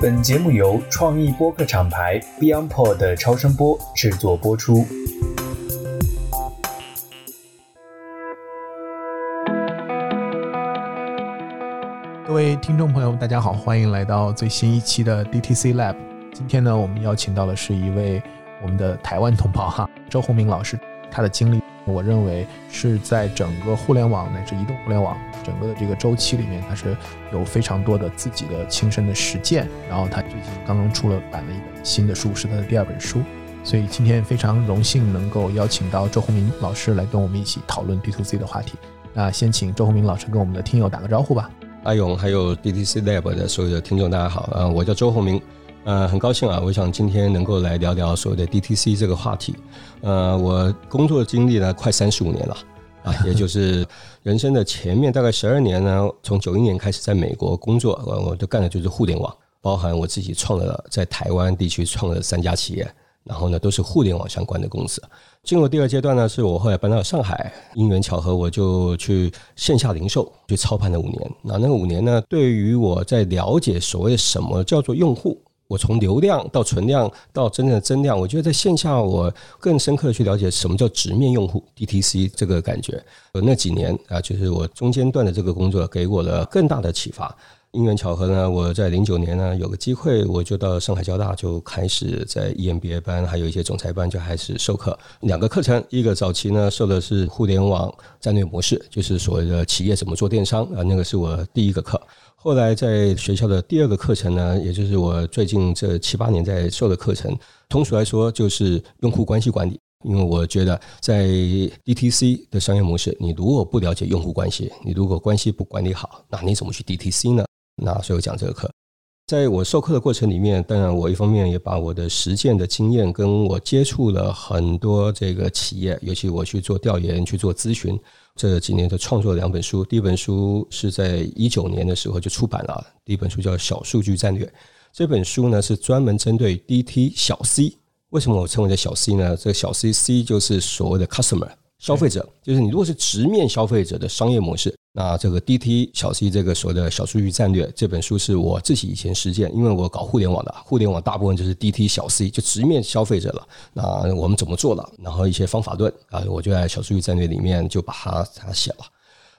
本节目由创意播客厂牌 BeyondPod 的超声波制作播出。各位听众朋友，大家好，欢迎来到最新一期的 DTC Lab。今天呢，我们邀请到的是一位我们的台湾同胞哈，周鸿明老师。他的经历，我认为是在整个互联网乃至移动互联网整个的这个周期里面，他是有非常多的自己的亲身的实践。然后他最近刚刚出了版了一本新的书，是他的第二本书。所以今天非常荣幸能够邀请到周鸿明老师来跟我们一起讨论 D to C 的话题。那先请周鸿明老师跟我们的听友打个招呼吧。阿勇，还有 DTC Lab 的所有的听众，大家好，呃，我叫周鸿明，呃，很高兴啊，我想今天能够来聊聊所谓的 DTC 这个话题，呃，我工作经历呢快三十五年了，啊，也就是人生的前面大概十二年呢，从九一年开始在美国工作，我我都干的就是互联网，包含我自己创了在台湾地区创了三家企业。然后呢，都是互联网相关的公司。进入第二阶段呢，是我后来搬到上海，因缘巧合，我就去线下零售去操盘了五年。那那个五年呢，对于我在了解所谓什么叫做用户，我从流量到存量到真正的增量，我觉得在线下我更深刻的去了解什么叫直面用户 DTC 这个感觉。呃那几年啊，就是我中间段的这个工作，给我了更大的启发。因缘巧合呢，我在零九年呢有个机会，我就到上海交大就开始在 EMBA 班，还有一些总裁班就开始授课两个课程。一个早期呢授的是互联网战略模式，就是所谓的企业怎么做电商啊，那个是我第一个课。后来在学校的第二个课程呢，也就是我最近这七八年在授的课程，通俗来说就是用户关系管理。因为我觉得在 DTC 的商业模式，你如果不了解用户关系，你如果关系不管理好，那你怎么去 DTC 呢？那所以我讲这个课，在我授课的过程里面，当然我一方面也把我的实践的经验，跟我接触了很多这个企业，尤其我去做调研、去做咨询，这几年就创作了两本书。第一本书是在一九年的时候就出版了，第一本书叫《小数据战略》。这本书呢是专门针对 DT 小 C。为什么我称为的小 C 呢？这个小 C C 就是所谓的 customer。消费者就是你，如果是直面消费者的商业模式，那这个 DT 小 C 这个所谓的小数据战略这本书是我自己以前实践，因为我搞互联网的，互联网大部分就是 DT 小 C 就直面消费者了。那我们怎么做了？然后一些方法论啊，我就在小数据战略里面就把它它写了。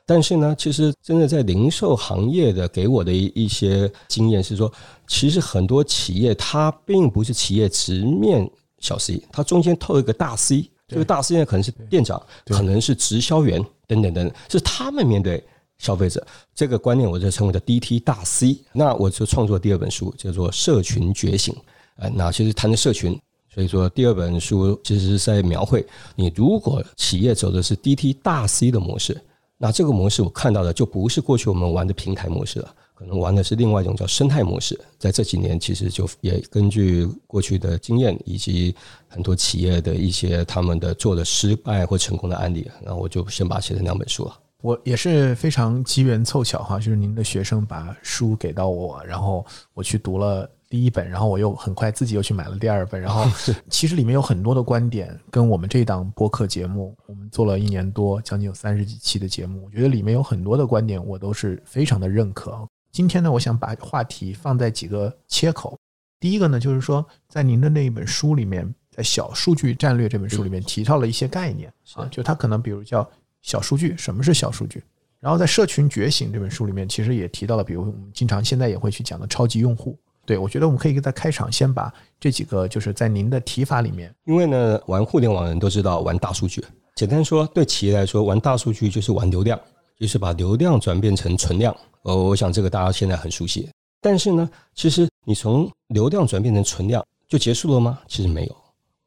但是呢，其实真的在零售行业的给我的一一些经验是说，其实很多企业它并不是企业直面小 C，它中间透一个大 C。这个大 C 呢，可能是店长，可能是直销员等等等，是他们面对消费者这个观念，我就称为叫 DT 大 C。那我就创作第二本书，叫做《社群觉醒》。呃，那其实谈的社群，所以说第二本书其实是在描绘你如果企业走的是 DT 大 C 的模式，那这个模式我看到的就不是过去我们玩的平台模式了。可能玩的是另外一种叫生态模式，在这几年其实就也根据过去的经验以及很多企业的一些他们的做的失败或成功的案例，然后我就先把写成两本书了。我也是非常机缘凑巧哈，就是您的学生把书给到我，然后我去读了第一本，然后我又很快自己又去买了第二本，然后 其实里面有很多的观点跟我们这档播客节目，我们做了一年多，将近有三十几期的节目，我觉得里面有很多的观点我都是非常的认可。今天呢，我想把话题放在几个切口。第一个呢，就是说，在您的那一本书里面，在《小数据战略》这本书里面提到了一些概念啊，就它可能比如叫小数据，什么是小数据？然后在《社群觉醒》这本书里面，其实也提到了，比如我们经常现在也会去讲的超级用户。对我觉得我们可以在开场先把这几个，就是在您的提法里面，因为呢，玩互联网的人都知道玩大数据。简单说，对企业来说，玩大数据就是玩流量，就是把流量转变成存量。呃，我想这个大家现在很熟悉，但是呢，其实你从流量转变成存量就结束了吗？其实没有，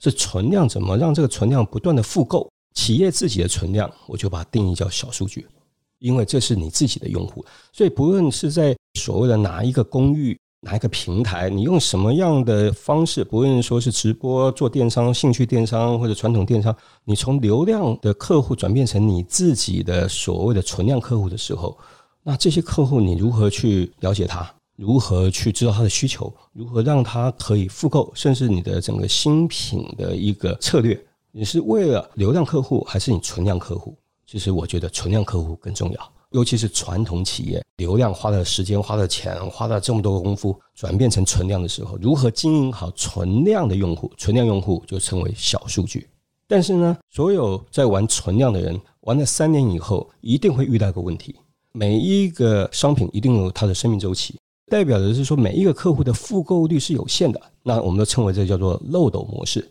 是存量怎么让这个存量不断的复购？企业自己的存量，我就把它定义叫小数据，因为这是你自己的用户，所以不论是在所谓的哪一个公寓、哪一个平台，你用什么样的方式，不论说是直播、做电商、兴趣电商或者传统电商，你从流量的客户转变成你自己的所谓的存量客户的时候。那这些客户，你如何去了解他？如何去知道他的需求？如何让他可以复购？甚至你的整个新品的一个策略，你是为了流量客户，还是你存量客户？其实我觉得存量客户更重要。尤其是传统企业，流量花的时间、花的钱、花了这么多功夫，转变成存量的时候，如何经营好存量的用户？存量用户就称为小数据。但是呢，所有在玩存量的人，玩了三年以后，一定会遇到一个问题：每一个商品一定有它的生命周期，代表的是说每一个客户的复购率是有限的。那我们都称为这叫做漏斗模式。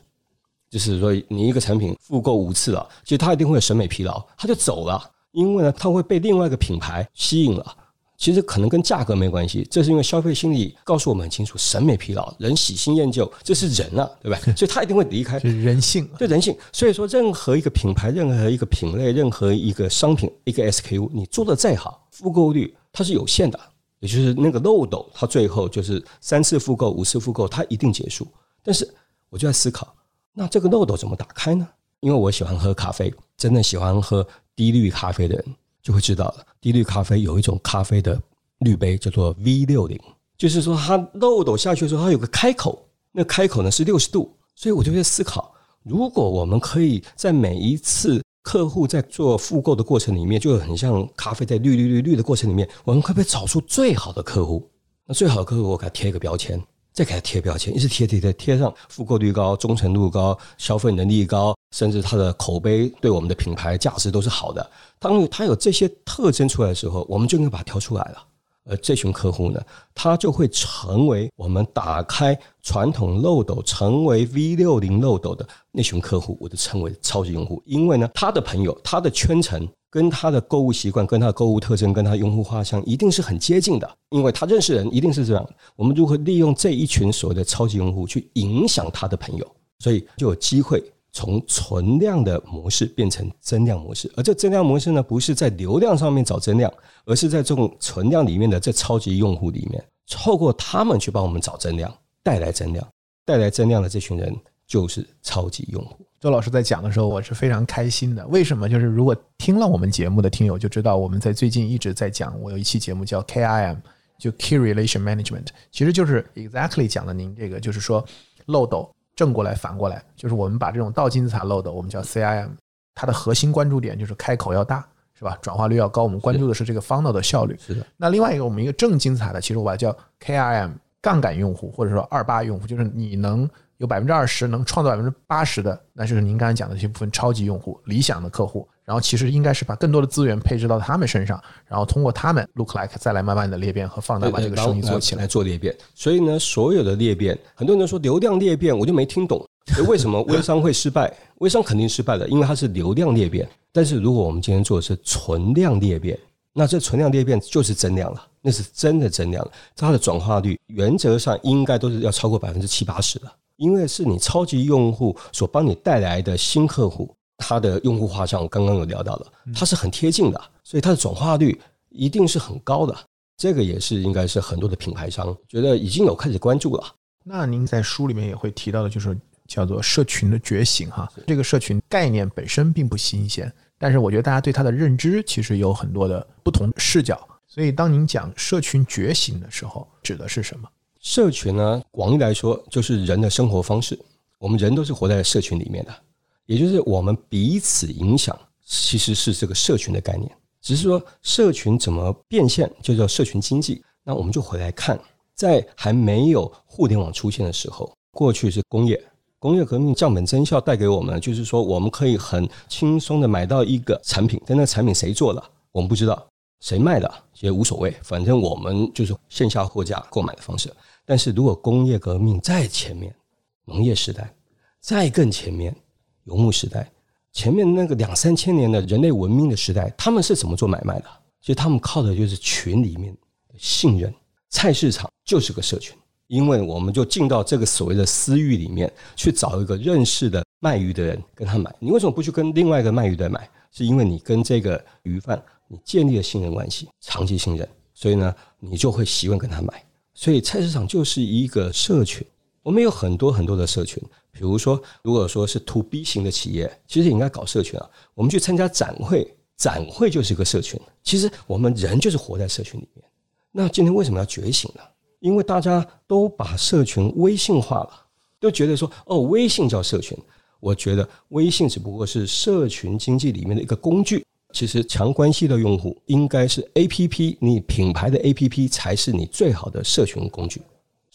就是说，你一个产品复购五次了，其实他一定会有审美疲劳，他就走了，因为呢，他会被另外一个品牌吸引了。其实可能跟价格没关系，这是因为消费心理告诉我们很清楚，审美疲劳，人喜新厌旧，这是人啊，对吧？所以他一定会离开，是人性，对人性。所以说，任何一个品牌，任何一个品类，任何一个商品，一个 SKU，你做的再好，复购率它是有限的，也就是那个漏斗，它最后就是三次复购、五次复购，它一定结束。但是我就在思考。那这个漏斗怎么打开呢？因为我喜欢喝咖啡，真的喜欢喝低滤咖啡的人就会知道了。低滤咖啡有一种咖啡的滤杯叫做 V 六零，就是说它漏斗下去的时候，它有个开口，那开口呢是六十度。所以我就在思考，如果我们可以在每一次客户在做复购的过程里面，就很像咖啡在滤滤滤滤的过程里面，我们可不可以找出最好的客户？那最好的客户，我给他贴一个标签。再给他贴标签，一直贴贴贴贴上，复购率高、忠诚度高、消费能力高，甚至他的口碑对我们的品牌价值都是好的。当他有这些特征出来的时候，我们就应该把它挑出来了。而这群客户呢，他就会成为我们打开传统漏斗、成为 V 六零漏斗的那群客户，我就称为超级用户。因为呢，他的朋友、他的圈层。跟他的购物习惯、跟他的购物特征、跟他用户画像一定是很接近的，因为他认识人一定是这样。我们如何利用这一群所谓的超级用户去影响他的朋友，所以就有机会从存量的模式变成增量模式。而这增量模式呢，不是在流量上面找增量，而是在这种存量里面的这超级用户里面，透过他们去帮我们找增量，带来增量，带来增量的这群人就是超级用户。周老师在讲的时候，我是非常开心的。为什么？就是如果听了我们节目的听友就知道，我们在最近一直在讲。我有一期节目叫 KIM，就 Key Relation Management，其实就是 exactly 讲了您这个，就是说漏斗正过来反过来，就是我们把这种倒金字塔漏斗，我们叫 CIM，它的核心关注点就是开口要大，是吧？转化率要高。我们关注的是这个 funnel 的效率。是的。那另外一个，我们一个正金字塔的，其实我把它叫 KIM，杠杆用户或者说二八用户，就是你能。有百分之二十能创造百分之八十的，那就是您刚才讲的这部分超级用户、理想的客户。然后其实应该是把更多的资源配置到他们身上，然后通过他们 look like 再来慢慢的裂变和放大，把这个生意做起来。做裂变。所以呢，所有的裂变，很多人说流量裂变，我就没听懂，为什么微商会失败？微商肯定失败了，因为它是流量裂变。但是如果我们今天做的是存量裂变，那这存量裂变就是增量了，那是真的增量，它的转化率原则上应该都是要超过百分之七八十的。因为是你超级用户所帮你带来的新客户，他的用户画像我刚刚有聊到的，它是很贴近的，所以它的转化率一定是很高的。这个也是应该是很多的品牌商觉得已经有开始关注了。那您在书里面也会提到的，就是叫做社群的觉醒哈。这个社群概念本身并不新鲜，但是我觉得大家对它的认知其实有很多的不同视角。所以当您讲社群觉醒的时候，指的是什么？社群呢，广义来说就是人的生活方式。我们人都是活在社群里面的，也就是我们彼此影响，其实是这个社群的概念。只是说社群怎么变现，就叫社群经济。那我们就回来看，在还没有互联网出现的时候，过去是工业，工业革命降本增效带给我们，就是说我们可以很轻松的买到一个产品，但那产品谁做的，我们不知道，谁卖的也无所谓，反正我们就是线下货架购买的方式。但是如果工业革命在前面，农业时代再更前面，游牧时代前面那个两三千年的人类文明的时代，他们是怎么做买卖的？其实他们靠的就是群里面的信任。菜市场就是个社群，因为我们就进到这个所谓的私域里面去找一个认识的卖鱼的人跟他买。你为什么不去跟另外一个卖鱼的买？是因为你跟这个鱼贩你建立了信任关系，长期信任，所以呢，你就会习惯跟他买。所以菜市场就是一个社群，我们有很多很多的社群。比如说，如果说是 to B 型的企业，其实也应该搞社群啊。我们去参加展会，展会就是一个社群。其实我们人就是活在社群里面。那今天为什么要觉醒呢？因为大家都把社群微信化了，都觉得说哦，微信叫社群。我觉得微信只不过是社群经济里面的一个工具，其实强关系的用户应该是 A P P，你品牌的 A P P 才是你最好的社群工具。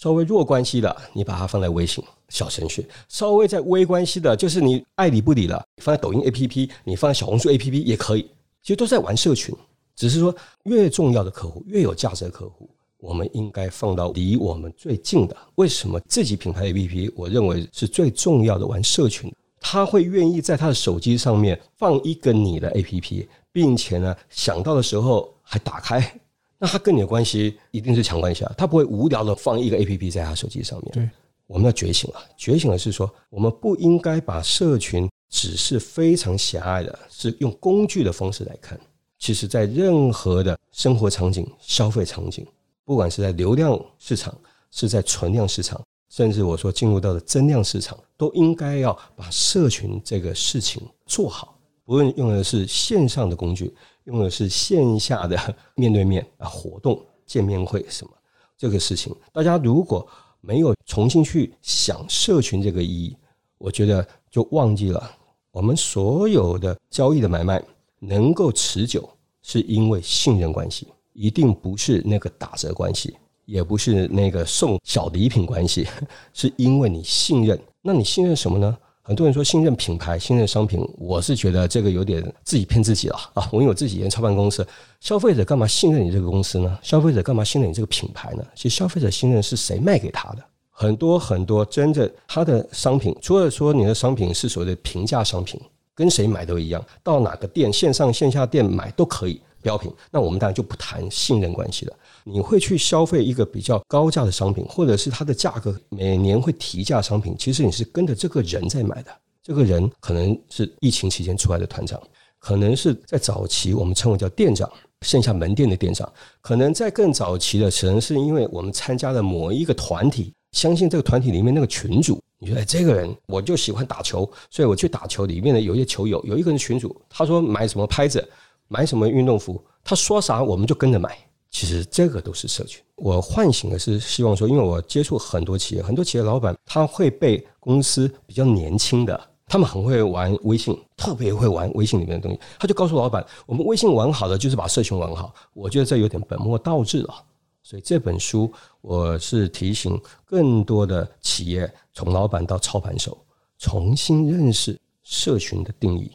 稍微弱关系的，你把它放在微信小程序；稍微在微关系的，就是你爱理不理了，放在抖音 A P P，你放在小红书 A P P 也可以。其实都在玩社群，只是说越重要的客户、越有价值的客户，我们应该放到离我们最近的。为什么自己品牌 A P P，我认为是最重要的玩社群？他会愿意在他的手机上面放一个你的 A P P，并且呢，想到的时候还打开。那他跟你的关系一定是强关系啊，他不会无聊的放一个 A P P 在他手机上面。对，我们要觉醒了，觉醒的是说，我们不应该把社群只是非常狭隘的，是用工具的方式来看。其实，在任何的生活场景、消费场景，不管是在流量市场，是在存量市场，甚至我说进入到的增量市场，都应该要把社群这个事情做好。不论用的是线上的工具。用的是线下的 面对面啊活动见面会什么这个事情，大家如果没有重新去想社群这个意义，我觉得就忘记了我们所有的交易的买卖能够持久，是因为信任关系，一定不是那个打折关系，也不是那个送小礼品关系，是因为你信任。那你信任什么呢？很多人说信任品牌、信任商品，我是觉得这个有点自己骗自己了啊！我有自己也操办公司，消费者干嘛信任你这个公司呢？消费者干嘛信任你这个品牌呢？其实消费者信任是谁卖给他的？很多很多真正他的商品，除了说你的商品是所谓的平价商品，跟谁买都一样，到哪个店、线上线下店买都可以标品，那我们当然就不谈信任关系了。你会去消费一个比较高价的商品，或者是它的价格每年会提价商品，其实你是跟着这个人在买的。这个人可能是疫情期间出来的团长，可能是在早期我们称为叫店长，线下门店的店长，可能在更早期的，可能是因为我们参加了某一个团体，相信这个团体里面那个群主，你觉得这个人我就喜欢打球，所以我去打球，里面的有些球友，有一个人群主，他说买什么拍子，买什么运动服，他说啥我们就跟着买。其实这个都是社群。我唤醒的是希望说，因为我接触很多企业，很多企业老板他会被公司比较年轻的，他们很会玩微信，特别会玩微信里面的东西。他就告诉老板，我们微信玩好的就是把社群玩好。我觉得这有点本末倒置了。所以这本书我是提醒更多的企业，从老板到操盘手，重新认识社群的定义。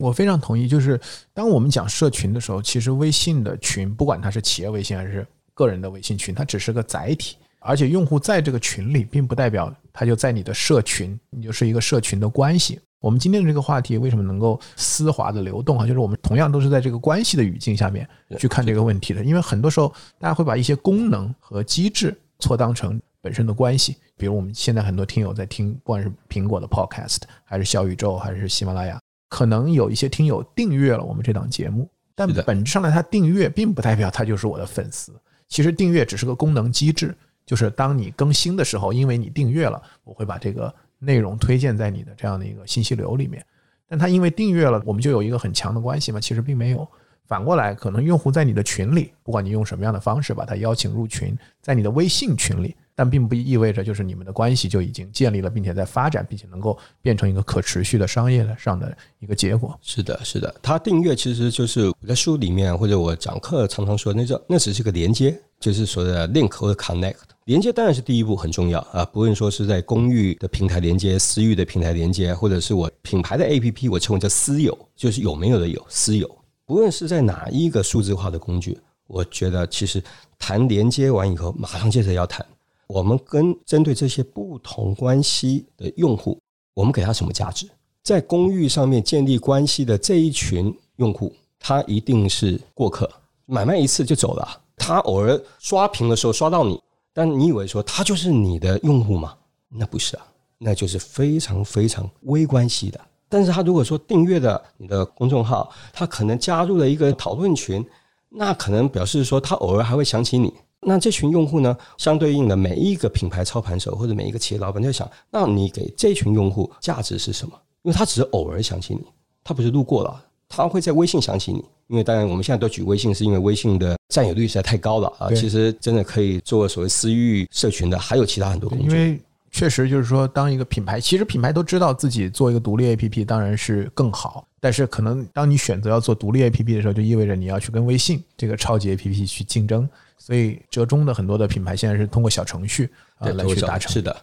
我非常同意，就是当我们讲社群的时候，其实微信的群，不管它是企业微信还是个人的微信群，它只是个载体，而且用户在这个群里，并不代表他就在你的社群，你就是一个社群的关系。我们今天的这个话题为什么能够丝滑的流动啊？就是我们同样都是在这个关系的语境下面去看这个问题的，因为很多时候大家会把一些功能和机制错当成本身的关系。比如我们现在很多听友在听，不管是苹果的 Podcast，还是小宇宙，还是喜马拉雅。可能有一些听友订阅了我们这档节目，但本质上呢，他订阅并不代表他就是我的粉丝。其实订阅只是个功能机制，就是当你更新的时候，因为你订阅了，我会把这个内容推荐在你的这样的一个信息流里面。但他因为订阅了，我们就有一个很强的关系嘛？其实并没有。反过来，可能用户在你的群里，不管你用什么样的方式把他邀请入群，在你的微信群里。但并不意味着就是你们的关系就已经建立了，并且在发展，并且能够变成一个可持续的商业的上的一个结果。是的，是的。它订阅其实就是我在书里面或者我讲课常常说，那叫那只是个连接，就是所谓的 link 或者 connect。连接当然是第一步很重要啊，不论说是在公域的平台连接、私域的平台连接，或者是我品牌的 APP，我称为叫私有，就是有没有的有私有。不论是在哪一个数字化的工具，我觉得其实谈连接完以后，马上接着要谈。我们跟针对这些不同关系的用户，我们给他什么价值？在公寓上面建立关系的这一群用户，他一定是过客，买卖一次就走了。他偶尔刷屏的时候刷到你，但你以为说他就是你的用户吗？那不是啊，那就是非常非常微关系的。但是他如果说订阅的你的公众号，他可能加入了一个讨论群，那可能表示说他偶尔还会想起你。那这群用户呢？相对应的每一个品牌操盘手或者每一个企业老板在想：那你给这群用户价值是什么？因为他只是偶尔想起你，他不是路过了，他会在微信想起你。因为当然我们现在都举微信，是因为微信的占有率实在太高了啊。其实真的可以做所谓私域社群的，还有其他很多工具。因为确实就是说，当一个品牌，其实品牌都知道自己做一个独立 APP 当然是更好，但是可能当你选择要做独立 APP 的时候，就意味着你要去跟微信这个超级 APP 去竞争。所以折中的很多的品牌现在是通过小程序啊来去达成。是的，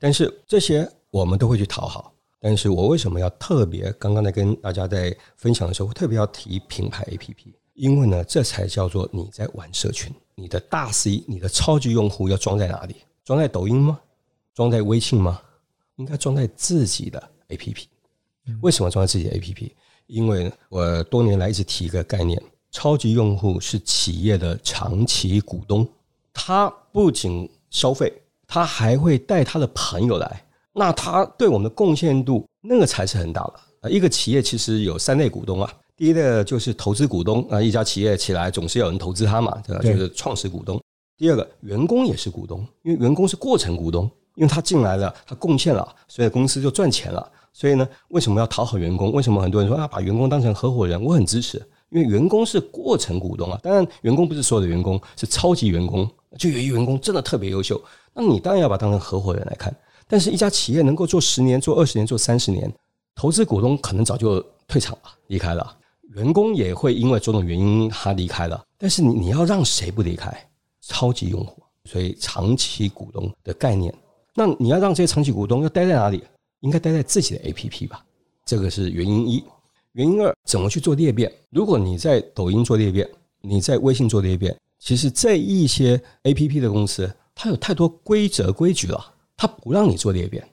但是这些我们都会去讨好。但是我为什么要特别刚刚在跟大家在分享的时候，特别要提品牌 APP？因为呢，这才叫做你在玩社群。你的大 C，你的超级用户要装在哪里？装在抖音吗？装在微信吗？应该装在自己的 APP。为什么装在自己的 APP？因为我多年来一直提一个概念：超级用户是企业的长期股东，他不仅消费，他还会带他的朋友来。那他对我们的贡献度，那个才是很大的啊！一个企业其实有三类股东啊，第一个就是投资股东啊，一家企业起来总是有人投资他嘛，对吧？就是创始股东。第二个，员工也是股东，因为员工是过程股东，因为他进来了，他贡献了，所以公司就赚钱了。所以呢，为什么要讨好员工？为什么很多人说啊，把员工当成合伙人？我很支持，因为员工是过程股东啊。当然，员工不是所有的员工，是超级员工，就有一员工真的特别优秀，那你当然要把他当成合伙人来看。但是，一家企业能够做十年、做二十年、做三十年，投资股东可能早就退场了、离开了，员工也会因为种种原因他离开了。但是，你你要让谁不离开？超级用户，所以长期股东的概念。那你要让这些长期股东要待在哪里？应该待在自己的 APP 吧？这个是原因一。原因二，怎么去做裂变？如果你在抖音做裂变，你在微信做裂变，其实这一些 APP 的公司，它有太多规则规矩了。它不让你做裂变，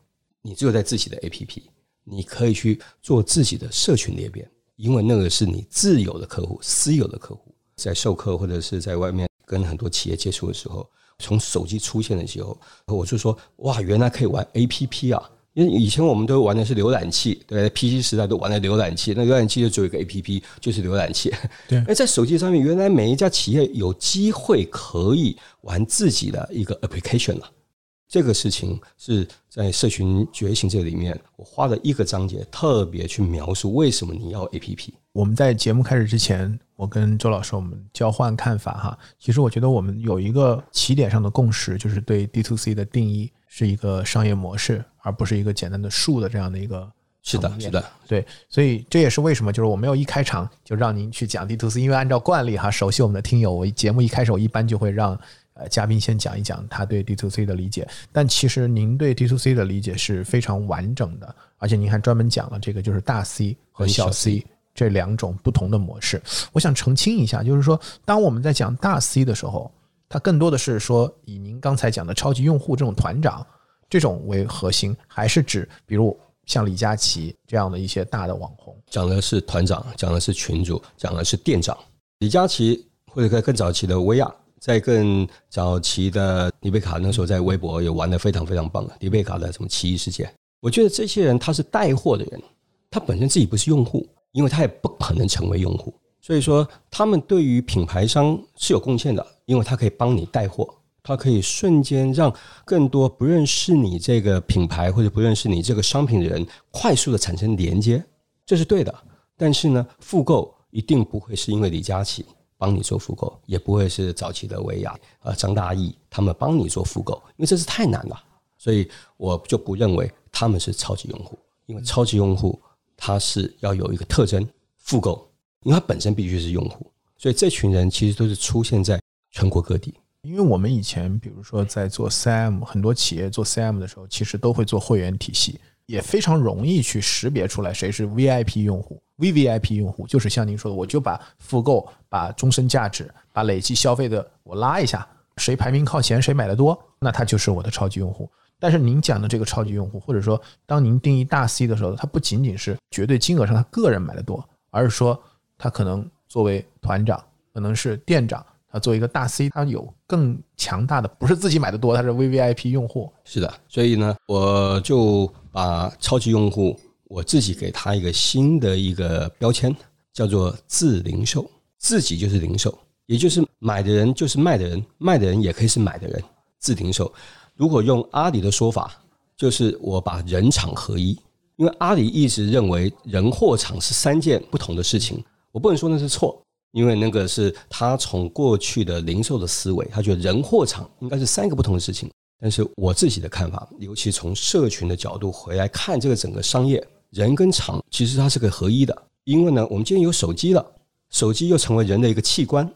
你只有在自己的 APP，你可以去做自己的社群裂变，因为那个是你自有的客户、私有的客户，在授课或者是在外面跟很多企业接触的时候，从手机出现的时候，我就说哇，原来可以玩 APP 啊！因为以前我们都玩的是浏览器，对，PC 时代都玩的浏览器，那浏览器就只有一个 APP，就是浏览器。对，而在手机上面，原来每一家企业有机会可以玩自己的一个 application 了。这个事情是在社群觉醒这里面，我花了一个章节特别去描述为什么你要 A P P。我们在节目开始之前，我跟周老师我们交换看法哈。其实我觉得我们有一个起点上的共识，就是对 D to C 的定义是一个商业模式，而不是一个简单的数的这样的一个。是的，是的，对。所以这也是为什么，就是我没有一开场就让您去讲 D to C，因为按照惯例哈，熟悉我们的听友，我节目一开始我一般就会让。呃，嘉宾先讲一讲他对 D to C 的理解，但其实您对 D to C 的理解是非常完整的，而且您还专门讲了这个就是大 C 和小 C 这两种不同的模式。我想澄清一下，就是说，当我们在讲大 C 的时候，它更多的是说以您刚才讲的超级用户这种团长这种为核心，还是指比如像李佳琦这样的一些大的网红？讲的是团长，讲的是群主，讲的是店长。李佳琦或者在更早期的薇娅。在更早期的迪贝卡那时候，在微博也玩的非常非常棒的迪贝卡的什么奇异世界，我觉得这些人他是带货的人，他本身自己不是用户，因为他也不可能成为用户，所以说他们对于品牌商是有贡献的，因为他可以帮你带货，他可以瞬间让更多不认识你这个品牌或者不认识你这个商品的人快速的产生连接，这是对的。但是呢，复购一定不会是因为李佳琦。帮你做复购，也不会是早期的薇娅、呃张大奕他们帮你做复购，因为这是太难了，所以我就不认为他们是超级用户，因为超级用户它是要有一个特征复购，因为它本身必须是用户，所以这群人其实都是出现在全国各地。因为我们以前比如说在做 CM，很多企业做 CM 的时候，其实都会做会员体系。也非常容易去识别出来谁是 VIP 用户，VVIP 用户就是像您说的，我就把复购、把终身价值、把累计消费的我拉一下，谁排名靠前，谁买的多，那他就是我的超级用户。但是您讲的这个超级用户，或者说当您定义大 C 的时候，它不仅仅是绝对金额上他个人买的多，而是说他可能作为团长，可能是店长。啊，做一个大 C，他有更强大的，不是自己买的多，他是 VVIP 用户。是的，所以呢，我就把超级用户，我自己给他一个新的一个标签，叫做自零售，自己就是零售，也就是买的人就是卖的人，卖的人也可以是买的人，自零售。如果用阿里的说法，就是我把人场合一，因为阿里一直认为人货场是三件不同的事情，我不能说那是错。因为那个是他从过去的零售的思维，他觉得人货场应该是三个不同的事情。但是我自己的看法，尤其从社群的角度回来看这个整个商业，人跟场其实它是个合一的。因为呢，我们今天有手机了，手机又成为人的一个器官，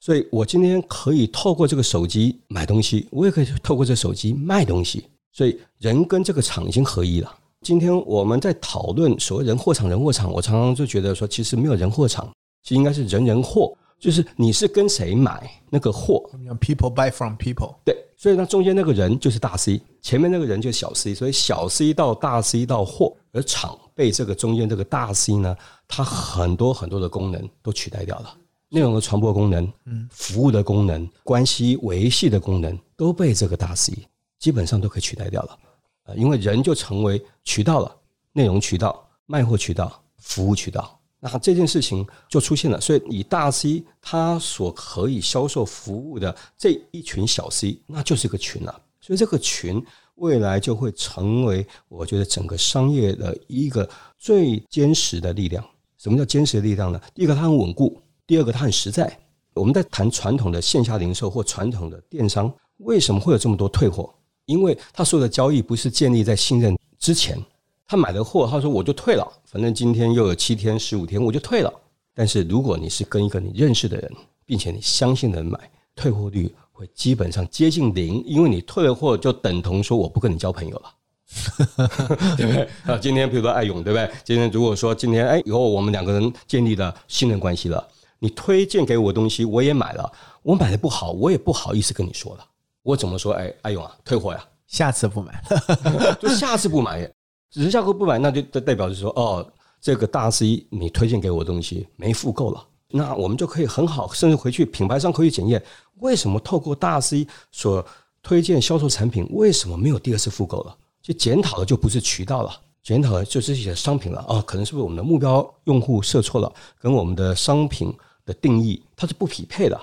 所以我今天可以透过这个手机买东西，我也可以透过这手机卖东西。所以人跟这个厂已经合一了。今天我们在讨论所谓人货场，人货场，我常常就觉得说，其实没有人货场，其实应该是人人货，就是你是跟谁买那个货。People buy from people。对，所以呢，中间那个人就是大 C，前面那个人就是小 C，所以小 C 到大 C 到货，而厂被这个中间这个大 C 呢，它很多很多的功能都取代掉了，内容的传播功能，嗯，服务的功能，关系维系的功能都被这个大 C 基本上都可以取代掉了，呃，因为人就成为渠道了，内容渠道、卖货渠道、服务渠道。那这件事情就出现了，所以以大 C 它所可以销售服务的这一群小 C，那就是个群了。所以这个群未来就会成为我觉得整个商业的一个最坚实的力量。什么叫坚实的力量呢？第一个它很稳固，第二个它很实在。我们在谈传统的线下零售或传统的电商，为什么会有这么多退货？因为他所有的交易不是建立在信任之前。他买的货，他说我就退了，反正今天又有七天、十五天，我就退了。但是如果你是跟一个你认识的人，并且你相信的人买，退货率会基本上接近零，因为你退了货就等同说我不跟你交朋友了，对不对？啊，今天比如说艾勇，对不对？今天如果说今天哎以后我们两个人建立了信任关系了，你推荐给我东西我也买了，我买的不好，我也不好意思跟你说了，我怎么说？哎，阿勇啊，退货呀，下次不买，就下次不买。只是下次不买，那就代表是说，哦，这个大 C 你推荐给我的东西没复购了，那我们就可以很好，甚至回去品牌商可以检验，为什么透过大 C 所推荐销售产品，为什么没有第二次复购了？就检讨的就不是渠道了，检讨的就自己的商品了啊，可能是不是我们的目标用户设错了，跟我们的商品的定义它是不匹配的。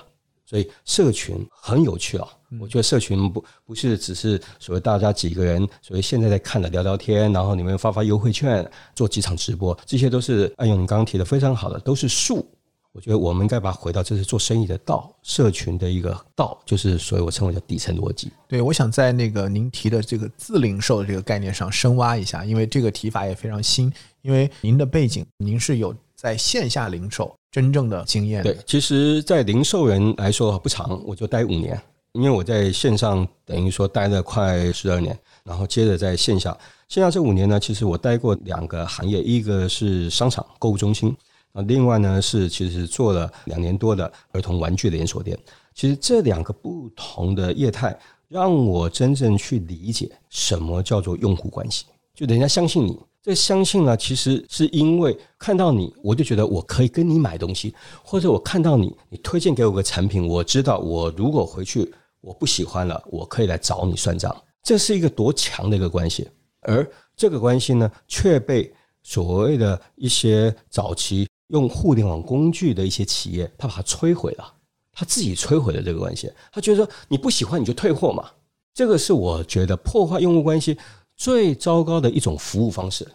所以社群很有趣啊！我觉得社群不不是只是所谓大家几个人，所谓现在在看的聊聊天，然后你们发发优惠券，做几场直播，这些都是按用你刚刚提的非常好的，都是术。我觉得我们应该把它回到这是做生意的道，社群的一个道，就是所以我称为叫底层逻辑。对，我想在那个您提的这个自零售的这个概念上深挖一下，因为这个提法也非常新。因为您的背景，您是有在线下零售真正的经验。对，其实，在零售人来说不长，我就待五年，因为我在线上等于说待了快十二年，然后接着在线下，线下这五年呢，其实我待过两个行业，一个是商场购物中心，啊，另外呢是其实做了两年多的儿童玩具连锁店。其实这两个不同的业态，让我真正去理解什么叫做用户关系，就人家相信你。这相信呢，其实是因为看到你，我就觉得我可以跟你买东西，或者我看到你，你推荐给我个产品，我知道我如果回去我不喜欢了，我可以来找你算账。这是一个多强的一个关系，而这个关系呢，却被所谓的一些早期用互联网工具的一些企业，他把它摧毁了，他自己摧毁了这个关系。他觉得说你不喜欢你就退货嘛，这个是我觉得破坏用户关系。最糟糕的一种服务方式，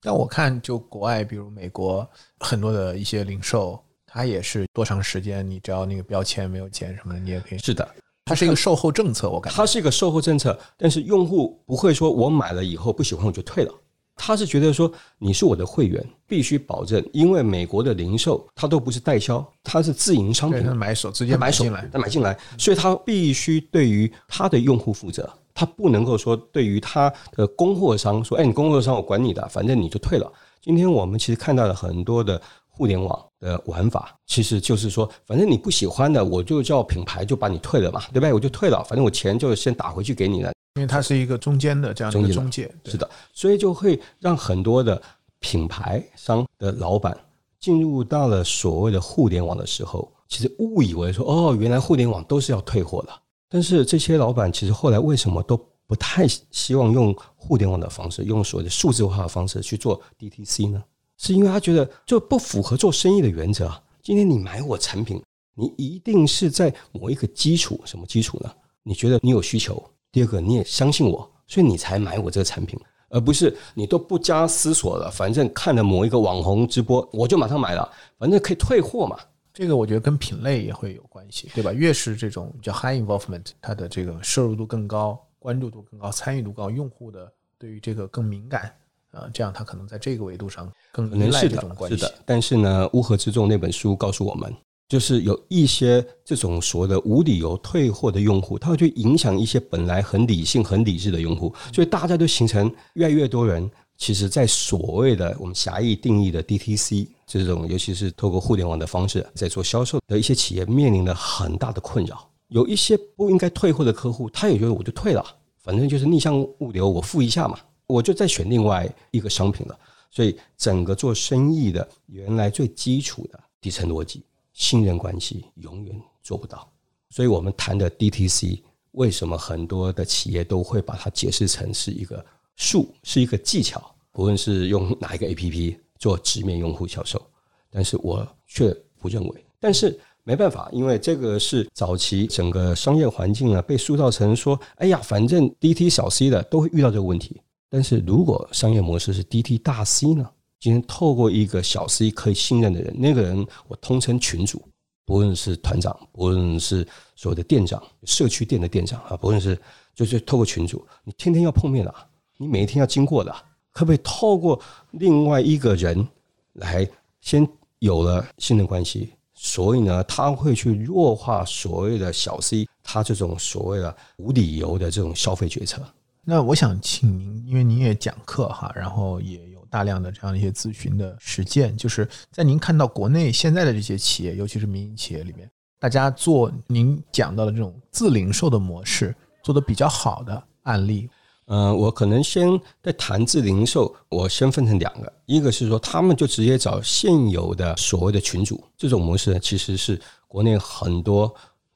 但我看就国外，比如美国很多的一些零售，它也是多长时间，你只要那个标签没有钱什么的，你也可以。是的，它是一个售后政策，我感觉它是一个售后政策，但是用户不会说我买了以后不喜欢我就退了，他是觉得说你是我的会员，必须保证，因为美国的零售它都不是代销，它是自营商品，他买手直接买手进来，他买进来，所以他必须对于他的用户负责。他不能够说对于他的供货商说，哎，你供货商我管你的，反正你就退了。今天我们其实看到了很多的互联网的玩法，其实就是说，反正你不喜欢的，我就叫品牌就把你退了嘛，对不对？我就退了，反正我钱就先打回去给你了。因为它是一个中间的这样的一个中介，是的，所以就会让很多的品牌商的老板进入到了所谓的互联网的时候，其实误以为说，哦，原来互联网都是要退货的。但是这些老板其实后来为什么都不太希望用互联网的方式，用所谓的数字化的方式去做 DTC 呢？是因为他觉得就不符合做生意的原则啊。今天你买我产品，你一定是在某一个基础，什么基础呢？你觉得你有需求，第二个你也相信我，所以你才买我这个产品，而不是你都不加思索了，反正看了某一个网红直播，我就马上买了，反正可以退货嘛。这个我觉得跟品类也会有关系，对吧？越是这种叫 high involvement，它的这个摄入度更高，关注度更高、参与度高，用户的对于这个更敏感，呃，这样他可能在这个维度上更依赖这种关系。是的，但是呢，《乌合之众》那本书告诉我们，就是有一些这种所谓的无理由退货的用户，他会去影响一些本来很理性、很理智的用户，所以大家都形成越来越多人。其实，在所谓的我们狭义定义的 DTC 这种，尤其是透过互联网的方式在做销售的一些企业，面临了很大的困扰。有一些不应该退货的客户，他也觉得我就退了，反正就是逆向物流，我付一下嘛，我就再选另外一个商品了。所以，整个做生意的原来最基础的底层逻辑，信任关系永远做不到。所以我们谈的 DTC，为什么很多的企业都会把它解释成是一个？术是一个技巧，不论是用哪一个 A P P 做直面用户销售，但是我却不认为。但是没办法，因为这个是早期整个商业环境啊被塑造成说，哎呀，反正 D T 小 C 的都会遇到这个问题。但是如果商业模式是 D T 大 C 呢？今天透过一个小 C 可以信任的人，那个人我通称群主，不论是团长，不论是所谓的店长、社区店的店长啊，不论是就是透过群主，你天天要碰面了。你每一天要经过的，可不可以透过另外一个人来先有了信任关系？所以呢，他会去弱化所谓的小 C，他这种所谓的无理由的这种消费决策。那我想请您，因为您也讲课哈，然后也有大量的这样一些咨询的实践，就是在您看到国内现在的这些企业，尤其是民营企业里面，大家做您讲到的这种自零售的模式做的比较好的案例。嗯，我可能先在谈自零售，我先分成两个，一个是说他们就直接找现有的所谓的群主，这种模式呢其实是国内很多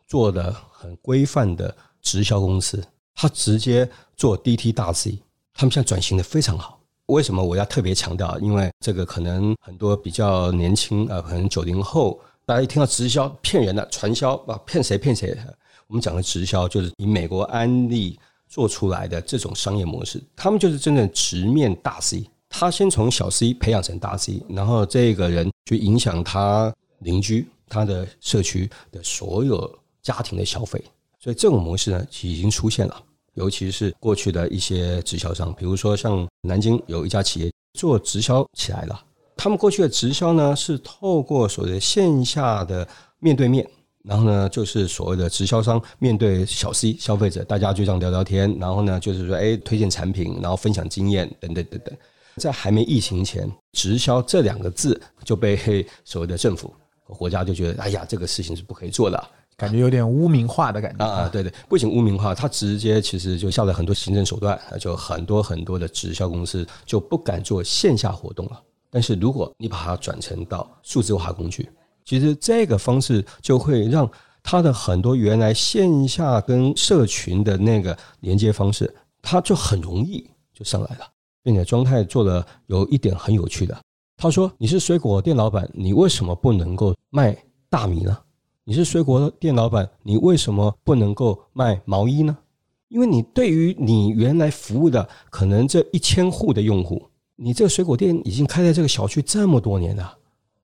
做的很规范的直销公司，他直接做 DT 大 C，他们现在转型的非常好。为什么我要特别强调？因为这个可能很多比较年轻啊，可能九零后，大家一听到直销骗人的传销啊，骗谁骗谁。我们讲的直销就是以美国安利。做出来的这种商业模式，他们就是真正直面大 C，他先从小 C 培养成大 C，然后这个人就影响他邻居、他的社区的所有家庭的消费，所以这种模式呢已经出现了。尤其是过去的一些直销商，比如说像南京有一家企业做直销起来了，他们过去的直销呢是透过所谓线下的面对面。然后呢，就是所谓的直销商面对小 C 消费者，大家就这样聊聊天。然后呢，就是说，哎，推荐产品，然后分享经验，等等等等。在还没疫情前，直销这两个字就被所谓的政府和国家就觉得，哎呀，这个事情是不可以做的，感觉有点污名化的感觉啊。对对，不仅污名化，它直接其实就下了很多行政手段，就很多很多的直销公司就不敢做线下活动了。但是如果你把它转成到数字化工具。其实这个方式就会让他的很多原来线下跟社群的那个连接方式，他就很容易就上来了，并且庄太做了有一点很有趣的，他说：“你是水果店老板，你为什么不能够卖大米呢？你是水果店老板，你为什么不能够卖毛衣呢？因为你对于你原来服务的可能这一千户的用户，你这个水果店已经开在这个小区这么多年了。”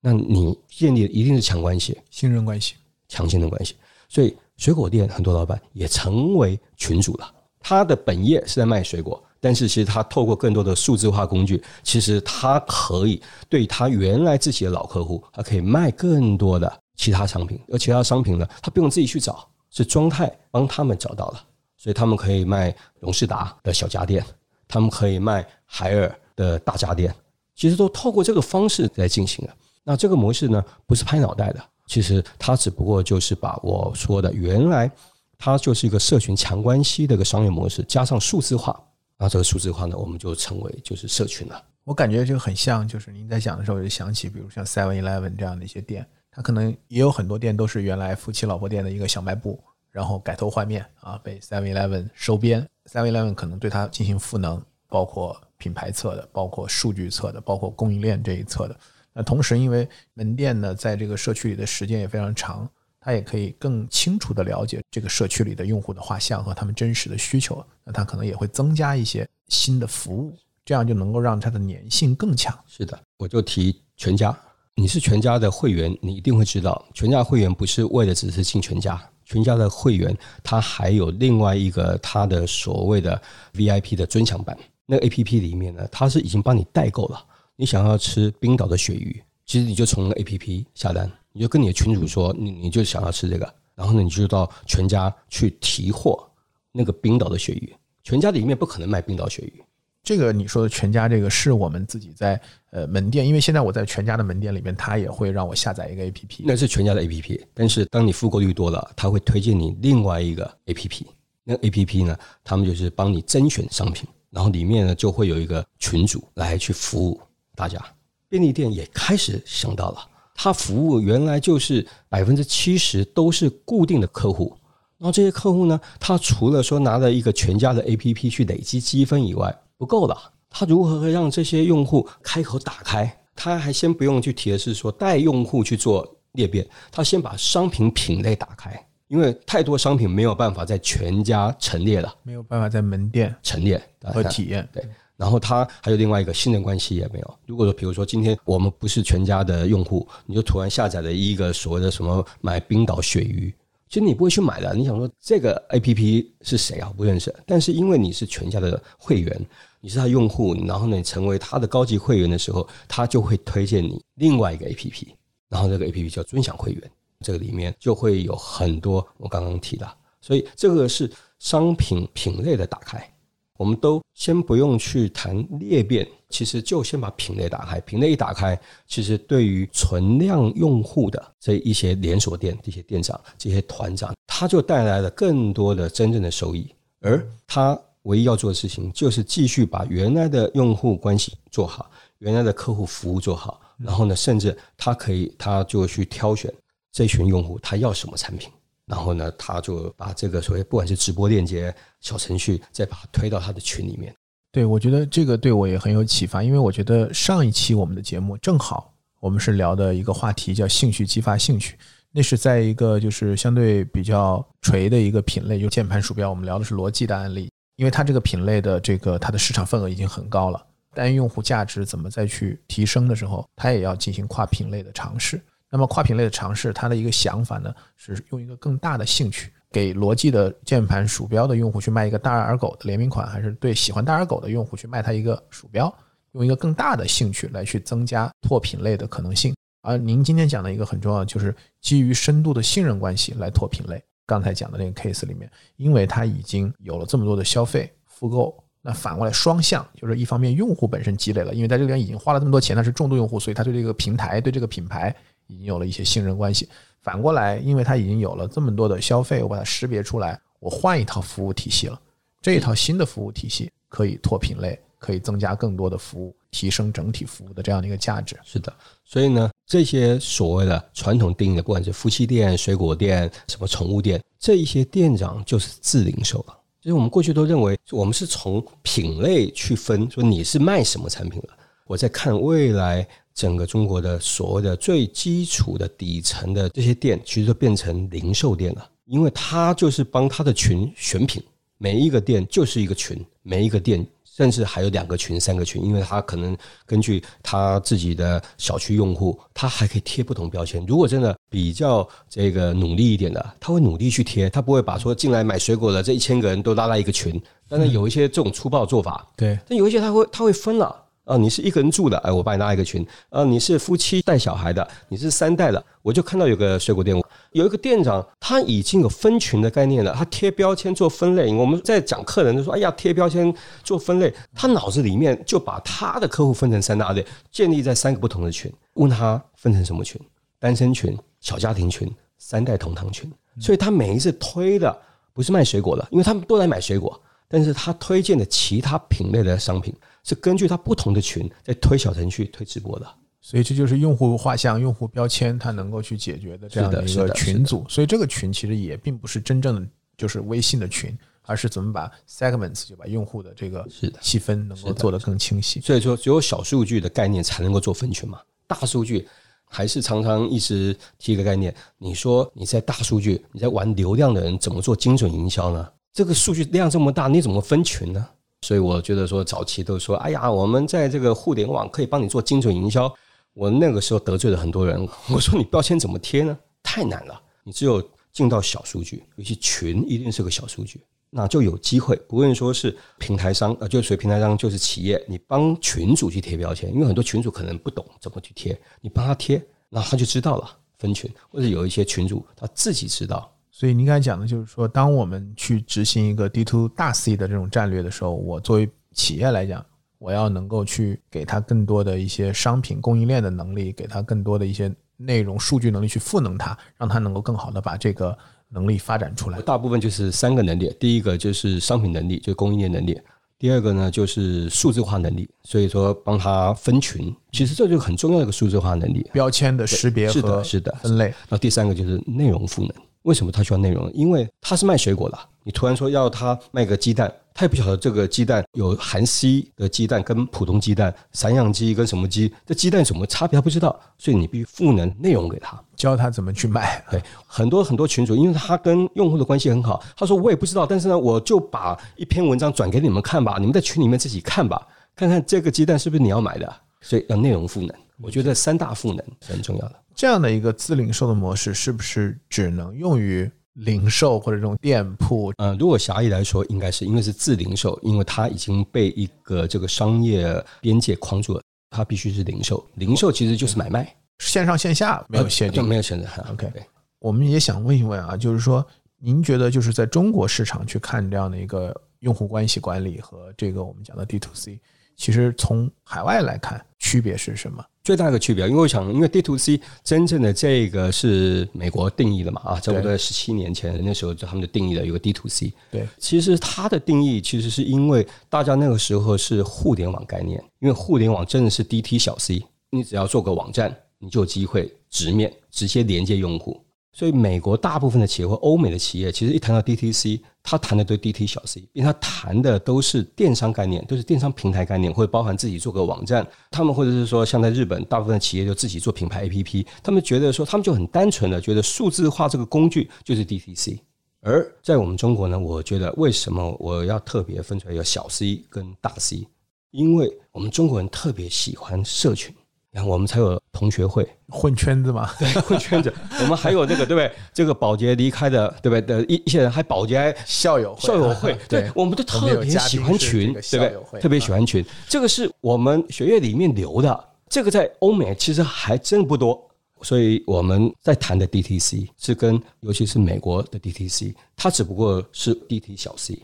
那你建立的一定是强关系、信任关系、强信任关系，所以水果店很多老板也成为群主了。他的本业是在卖水果，但是其实他透过更多的数字化工具，其实他可以对他原来自己的老客户，他可以卖更多的其他商品。而其他商品呢，他不用自己去找，是庄泰帮他们找到了，所以他们可以卖荣事达的小家电，他们可以卖海尔的大家电，其实都透过这个方式来进行的。那这个模式呢，不是拍脑袋的，其实它只不过就是把我说的原来它就是一个社群强关系的一个商业模式，加上数字化，那这个数字化呢，我们就称为就是社群了。我感觉就很像，就是您在讲的时候，我就想起，比如像 Seven Eleven 这样的一些店，它可能也有很多店都是原来夫妻老婆店的一个小卖部，然后改头换面啊，被 Seven Eleven 收编。Seven Eleven 可能对它进行赋能，包括品牌侧的，包括数据侧的，包括供应链这一侧的。那同时，因为门店呢，在这个社区里的时间也非常长，他也可以更清楚的了解这个社区里的用户的画像和他们真实的需求。那他可能也会增加一些新的服务，这样就能够让它的粘性更强。是的，我就提全家，你是全家的会员，你一定会知道，全家会员不是为了只是进全家，全家的会员，他还有另外一个他的所谓的 VIP 的尊享版。那个 APP 里面呢，它是已经帮你代购了。你想要吃冰岛的鳕鱼，其实你就从 APP 下单，你就跟你的群主说，你你就想要吃这个，然后呢，你就到全家去提货那个冰岛的鳕鱼。全家里面不可能卖冰岛鳕鱼。这个你说的全家这个是我们自己在呃门店，因为现在我在全家的门店里面，他也会让我下载一个 APP。那是全家的 APP，但是当你复购率多了，他会推荐你另外一个 APP。那 APP 呢，他们就是帮你甄选商品，然后里面呢就会有一个群主来去服务大家。便利店也开始想到了，他服务原来就是百分之七十都是固定的客户。然后这些客户呢，他除了说拿了一个全家的 APP 去累积积分以外，不够了。他如何让这些用户开口打开？他还先不用去提的是说带用户去做裂变，他先把商品品类打开，因为太多商品没有办法在全家陈列了，没有办法在门店陈列和体验。对，然后他还有另外一个信任关系也没有。如果说比如说今天我们不是全家的用户，你就突然下载了一个所谓的什么买冰岛鳕鱼。其实你不会去买的，你想说这个 A P P 是谁啊？不认识。但是因为你是全家的会员，你是他用户，然后呢，你成为他的高级会员的时候，他就会推荐你另外一个 A P P，然后这个 A P P 叫尊享会员，这个里面就会有很多我刚刚提的，所以这个是商品品类的打开。我们都先不用去谈裂变，其实就先把品类打开。品类一打开，其实对于存量用户的这一些连锁店、这些店长、这些团长，他就带来了更多的真正的收益。而他唯一要做的事情，就是继续把原来的用户关系做好，原来的客户服务做好。然后呢，甚至他可以，他就去挑选这群用户他要什么产品。然后呢，他就把这个所谓不管是直播链接、小程序，再把它推到他的群里面。对，我觉得这个对我也很有启发，因为我觉得上一期我们的节目正好我们是聊的一个话题叫兴趣激发兴趣，那是在一个就是相对比较垂的一个品类，就键盘鼠标。我们聊的是罗技的案例，因为它这个品类的这个它的市场份额已经很高了，单用户价值怎么再去提升的时候，它也要进行跨品类的尝试。那么跨品类的尝试，它的一个想法呢，是用一个更大的兴趣，给罗技的键盘鼠标的用户去卖一个大耳狗的联名款，还是对喜欢大耳狗的用户去卖它一个鼠标，用一个更大的兴趣来去增加拓品类的可能性。而您今天讲的一个很重要，就是基于深度的信任关系来拓品类。刚才讲的那个 case 里面，因为它已经有了这么多的消费复购，那反过来双向，就是一方面用户本身积累了，因为在这边已经花了这么多钱，他是重度用户，所以他对这个平台、对这个品牌。已经有了一些信任关系。反过来，因为它已经有了这么多的消费，我把它识别出来，我换一套服务体系了。这一套新的服务体系可以拓品类，可以增加更多的服务，提升整体服务的这样的一个价值。是的，所以呢，这些所谓的传统定义的，不管是夫妻店、水果店、什么宠物店，这一些店长就是自零售了。就是我们过去都认为，我们是从品类去分，说你是卖什么产品的。我在看未来。整个中国的所谓的最基础的底层的这些店，其实都变成零售店了，因为他就是帮他的群选品，每一个店就是一个群，每一个店甚至还有两个群、三个群，因为他可能根据他自己的小区用户，他还可以贴不同标签。如果真的比较这个努力一点的，他会努力去贴，他不会把说进来买水果的这一千个人都拉到一个群。但是有一些这种粗暴做法，对，但有一些他会他会分了。啊，你是一个人住的，哎，我帮你拉一个群。啊，你是夫妻带小孩的，你是三代的，我就看到有个水果店，有一个店长，他已经有分群的概念了，他贴标签做分类。我们在讲客人，就说，哎呀，贴标签做分类，他脑子里面就把他的客户分成三大类，建立在三个不同的群。问他分成什么群？单身群、小家庭群、三代同堂群。所以他每一次推的不是卖水果的，因为他们都来买水果，但是他推荐的其他品类的商品。是根据他不同的群在推小程序、推直播的，所以这就是用户画像、用户标签，它能够去解决的这样的一个群组。所以这个群其实也并不是真正的就是微信的群，而是怎么把 segments 就把用户的这个是的细分能够做得更清晰。所以说，只有小数据的概念才能够做分群嘛。大数据还是常常一直提一个概念，你说你在大数据你在玩流量的人怎么做精准营销呢？这个数据量这么大，你怎么分群呢？所以我觉得说，早期都说，哎呀，我们在这个互联网可以帮你做精准营销。我那个时候得罪了很多人，我说你标签怎么贴呢？太难了，你只有进到小数据，尤其群一定是个小数据，那就有机会。不论说是平台商，呃，就属于平台商，就是企业，你帮群主去贴标签，因为很多群主可能不懂怎么去贴，你帮他贴，那他就知道了分群，或者有一些群主他自己知道。所以您刚才讲的就是说，当我们去执行一个 D to 大 C 的这种战略的时候，我作为企业来讲，我要能够去给他更多的一些商品供应链的能力，给他更多的一些内容数据能力去赋能他，让他能够更好的把这个能力发展出来。大部分就是三个能力，第一个就是商品能力，就是供应链能力；第二个呢就是数字化能力，所以说帮他分群，其实这就是很重要的一个数字化能力，标签的识别是的，和是的，分类。那第三个就是内容赋能。为什么他需要内容？因为他是卖水果的，你突然说要他卖个鸡蛋，他也不晓得这个鸡蛋有含 C 的鸡蛋跟普通鸡蛋、散养鸡跟什么鸡，这鸡蛋有什么差别他不知道，所以你必须赋能内容给他，教他怎么去卖。对，很多很多群主，因为他跟用户的关系很好，他说我也不知道，但是呢，我就把一篇文章转给你们看吧，你们在群里面自己看吧，看看这个鸡蛋是不是你要买的，所以要内容赋能。我觉得三大赋能是很重要的。这样的一个自零售的模式，是不是只能用于零售或者这种店铺？呃，如果狭义来说，应该是因为是自零售，因为它已经被一个这个商业边界框住了，它必须是零售。零售其实就是买卖，线上线下没有限定，没有限制。OK，我们也想问一问啊，就是说，您觉得就是在中国市场去看这样的一个用户关系管理和这个我们讲的 D to C，其实从海外来看，区别是什么？最大的区别，因为我想，因为 D to C 真正的这个是美国定义的嘛，啊，差不多在十七年前那时候，就他们就定义了有个 D to C。对，其实它的定义其实是因为大家那个时候是互联网概念，因为互联网真的是 D T 小 C，你只要做个网站，你就有机会直面直接连接用户。所以美国大部分的企业或欧美的企业，其实一谈到 DTC，他谈的都 DT 小 C，因为他谈的都是电商概念，都是电商平台概念，会包含自己做个网站。他们或者是说，像在日本，大部分的企业就自己做品牌 APP，他们觉得说，他们就很单纯的觉得数字化这个工具就是 DTC。而在我们中国呢，我觉得为什么我要特别分出来有小 C 跟大 C？因为我们中国人特别喜欢社群。然后我们才有同学会混圈子嘛，对，混圈子。我们还有这个，对不对？这个保洁离开的，对不对？的一一些人还保洁校友校友会，对，我们都特别喜欢群，对不对？特别喜欢群，这个是我们学业里面留的。这个在欧美其实还真不多，所以我们在谈的 DTC 是跟尤其是美国的 DTC，它只不过是 DT 小 C，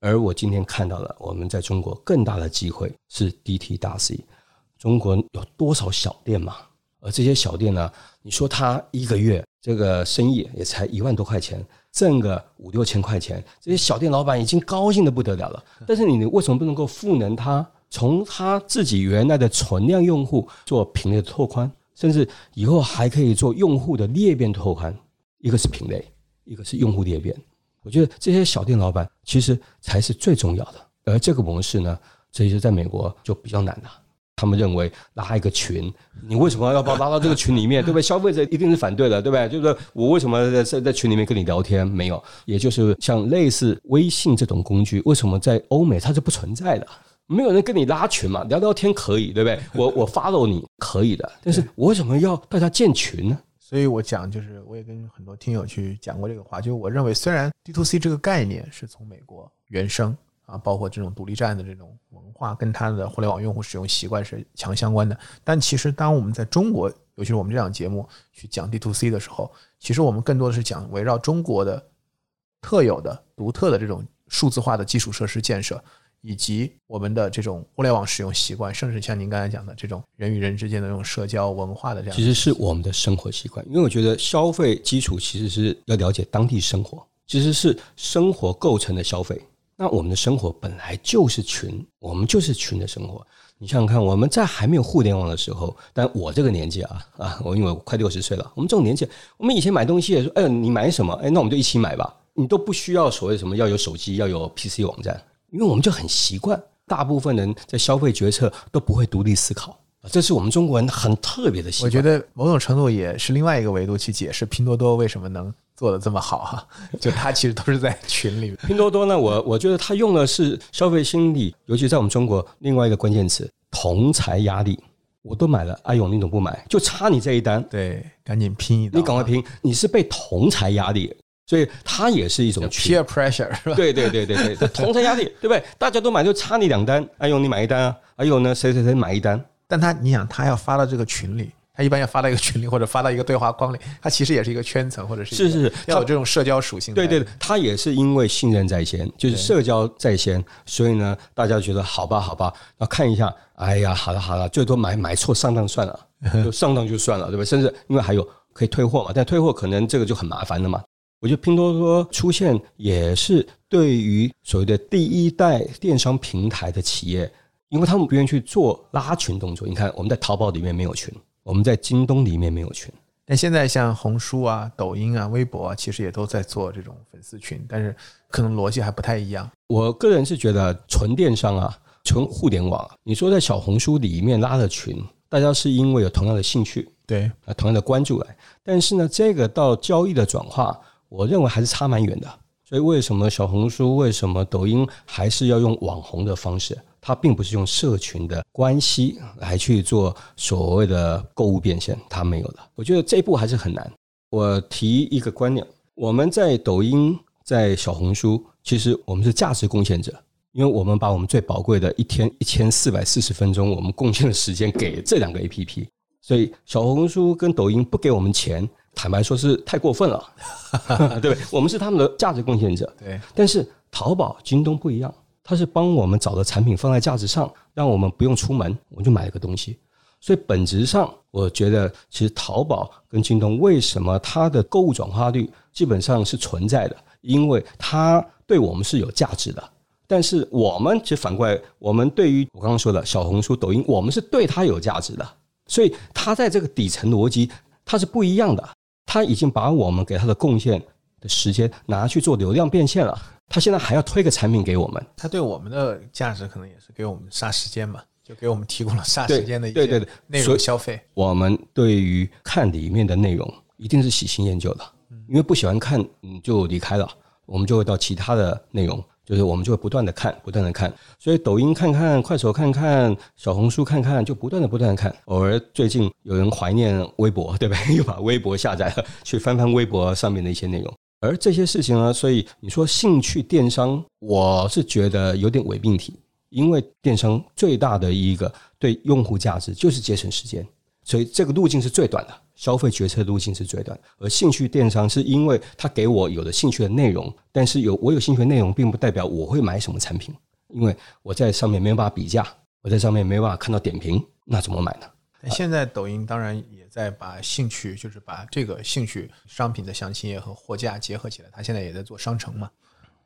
而我今天看到了我们在中国更大的机会是 DT 大 C。中国有多少小店嘛？而这些小店呢？你说他一个月这个生意也才一万多块钱，挣个五六千块钱，这些小店老板已经高兴的不得了了。但是你为什么不能够赋能他，从他自己原来的存量用户做品类的拓宽，甚至以后还可以做用户的裂变拓宽？一个是品类，一个是用户裂变。我觉得这些小店老板其实才是最重要的。而这个模式呢，这些在美国就比较难了。他们认为拉一个群，你为什么要把我拉到这个群里面，对不对？消费者一定是反对的，对不对？就是我为什么在在群里面跟你聊天？没有，也就是像类似微信这种工具，为什么在欧美它是不存在的？没有人跟你拉群嘛，聊聊天可以，对不对？我我 follow 你可以的，但是我为什么要大家建群呢？所以我讲就是，我也跟很多听友去讲过这个话，就是我认为虽然 D to C 这个概念是从美国原生。啊，包括这种独立站的这种文化，跟它的互联网用户使用习惯是强相关的。但其实，当我们在中国，尤其是我们这档节目去讲 D to C 的时候，其实我们更多的是讲围绕中国的特有的、独特的这种数字化的基础设施建设，以及我们的这种互联网使用习惯，甚至像您刚才讲的这种人与人之间的这种社交文化的这样，其实是我们的生活习惯。因为我觉得消费基础其实是要了解当地生活，其实是生活构成的消费。那我们的生活本来就是群，我们就是群的生活。你想想看，我们在还没有互联网的时候，但我这个年纪啊啊，我因为我快六十岁了，我们这种年纪，我们以前买东西也说，哎，你买什么？哎，那我们就一起买吧。你都不需要所谓什么要有手机，要有 PC 网站，因为我们就很习惯。大部分人在消费决策都不会独立思考，这是我们中国人很特别的习惯。我觉得某种程度也是另外一个维度去解释拼多多为什么能。做的这么好哈，就他其实都是在群里面。拼多多呢，我我觉得他用的是消费心理，尤其在我们中国另外一个关键词——同财压力。我都买了，阿勇你怎么不买？就差你这一单，对，赶紧拼一单，你赶快拼。你是被同财压力，所以它也是一种群 peer pressure 是吧？对对对对对，同财压力，对不对？大家都买，就差你两单。阿勇，你买一单啊！阿勇呢，谁谁谁买一单？但他你想，他要发到这个群里，他一般要发到一个群里或者发到一个对话框里，它其实也是一个圈层或者是是是是要有这种社交属性。对对，对他也是因为信任在先，就是社交在先，所以呢，大家觉得好吧，好吧，那看一下，哎呀，好了好了，最多买买错上当算了，就上当就算了，对吧？甚至因为还有可以退货嘛，但退货可能这个就很麻烦了嘛。我觉得拼多多出现也是对于所谓的第一代电商平台的企业，因为他们不愿意去做拉群动作。你看，我们在淘宝里面没有群，我们在京东里面没有群，但现在像红书啊、抖音啊、微博啊，其实也都在做这种粉丝群，但是可能逻辑还不太一样。我个人是觉得纯电商啊，纯互联网啊，你说在小红书里面拉的群，大家是因为有同样的兴趣对，啊，同样的关注来，但是呢，这个到交易的转化，我认为还是差蛮远的。所以为什么小红书、为什么抖音还是要用网红的方式？它并不是用社群的关系来去做所谓的购物变现，它没有的。我觉得这一步还是很难。我提一个观念：我们在抖音、在小红书，其实我们是价值贡献者，因为我们把我们最宝贵的一天一千四百四十分钟，我们贡献的时间给这两个 APP。所以小红书跟抖音不给我们钱，坦白说是太过分了，对不对？我们是他们的价值贡献者。对，但是淘宝、京东不一样，它是帮我们找的产品放在架子上，让我们不用出门，我就买了个东西。所以本质上，我觉得其实淘宝跟京东为什么它的购物转化率基本上是存在的，因为它对我们是有价值的。但是我们其实反过来，我们对于我刚刚说的小红书、抖音，我们是对它有价值的，所以它在这个底层逻辑它是不一样的。它已经把我们给它的贡献的时间拿去做流量变现了，它现在还要推个产品给我们，他对我们的价值可能也是给我们杀时间嘛，就给我们提供了杀时间的一些对对对内容消费。我们对于看里面的内容一定是喜新厌旧的，因为不喜欢看嗯就离开了，我们就会到其他的内容，就是我们就会不断的看，不断的看。所以抖音看看，快手看看，小红书看看，就不断的不断的看。偶尔最近有人怀念微博，对吧？又把微博下载了，去翻翻微博上面的一些内容。而这些事情呢，所以你说兴趣电商，我是觉得有点伪命题，因为电商最大的一个对用户价值就是节省时间。所以这个路径是最短的，消费决策路径是最短。而兴趣电商是因为它给我有了兴趣的内容，但是有我有兴趣的内容，并不代表我会买什么产品，因为我在上面没有办法比价，我在上面没有办法看到点评，那怎么买呢？但现在抖音当然也在把兴趣，就是把这个兴趣商品的详情页和货架结合起来，它现在也在做商城嘛，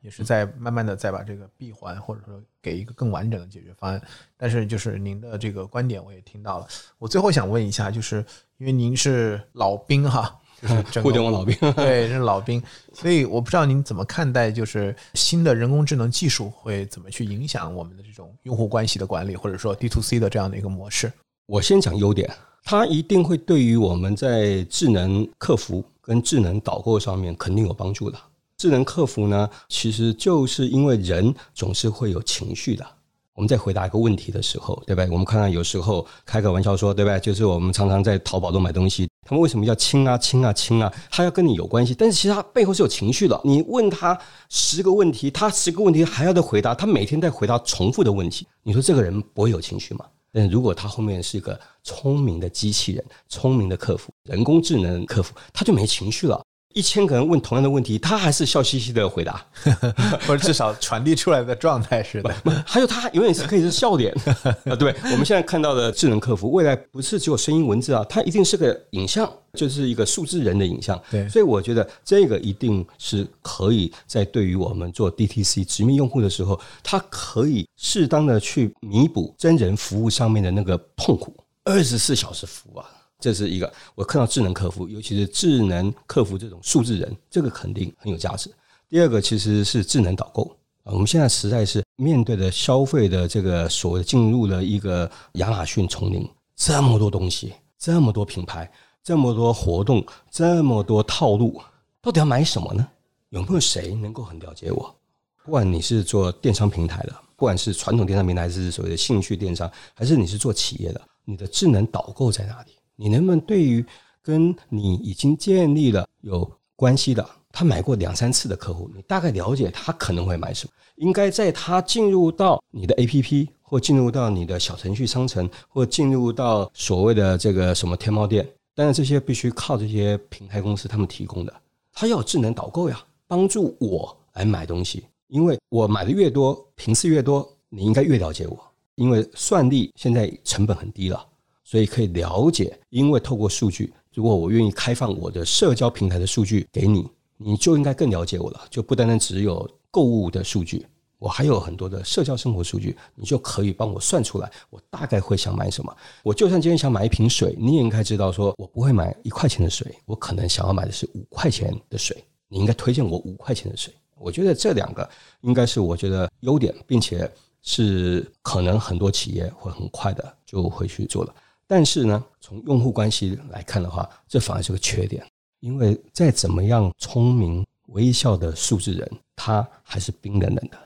也是在慢慢的再把这个闭环或者说给一个更完整的解决方案。但是就是您的这个观点我也听到了，我最后想问一下，就是因为您是老兵哈，就是 互联网老兵 对，是老兵，所以我不知道您怎么看待，就是新的人工智能技术会怎么去影响我们的这种用户关系的管理，或者说 D to C 的这样的一个模式。我先讲优点，它一定会对于我们在智能客服跟智能导购上面肯定有帮助的。智能客服呢，其实就是因为人总是会有情绪的。我们在回答一个问题的时候，对不对？我们看看有时候开个玩笑说，对不对？就是我们常常在淘宝都买东西，他们为什么要亲啊亲啊亲啊？他要跟你有关系，但是其实他背后是有情绪的。你问他十个问题，他十个问题还要再回答，他每天在回答重复的问题。你说这个人不会有情绪吗？但如果他后面是一个聪明的机器人、聪明的客服、人工智能客服，他就没情绪了。一千个人问同样的问题，他还是笑嘻嘻的回答，或者至少传递出来的状态是的。还有他永远是可以是笑脸 啊！对，我们现在看到的智能客服，未来不是只有声音文字啊，它一定是个影像，就是一个数字人的影像。对所以我觉得这个一定是可以在对于我们做 DTC 直面用户的时候，它可以适当的去弥补真人服务上面的那个痛苦。二十四小时服务啊，这是一个我看到智能客服，尤其是智能客服这种数字人，这个肯定很有价值。第二个其实是智能导购啊，我们现在实在是面对的消费的这个所谓进入了一个亚马逊丛林，这么多东西，这么多品牌，这么多活动，这么多套路，到底要买什么呢？有没有谁能够很了解我？不管你是做电商平台的，不管是传统电商平台，还是所谓的兴趣电商，还是你是做企业的，你的智能导购在哪里？你能不能对于跟你已经建立了有关系的，他买过两三次的客户，你大概了解他可能会买什么。应该在他进入到你的 APP 或进入到你的小程序商城，或进入到所谓的这个什么天猫店，但是这些必须靠这些平台公司他们提供的。他要有智能导购呀，帮助我来买东西，因为我买的越多，频次越多，你应该越了解我。因为算力现在成本很低了，所以可以了解。因为透过数据，如果我愿意开放我的社交平台的数据给你，你就应该更了解我了。就不单单只有购物的数据，我还有很多的社交生活数据，你就可以帮我算出来，我大概会想买什么。我就算今天想买一瓶水，你也应该知道，说我不会买一块钱的水，我可能想要买的是五块钱的水，你应该推荐我五块钱的水。我觉得这两个应该是我觉得优点，并且。是可能很多企业会很快的就会去做了，但是呢，从用户关系来看的话，这反而是个缺点，因为再怎么样聪明微笑的数字人，他还是冰冷冷的，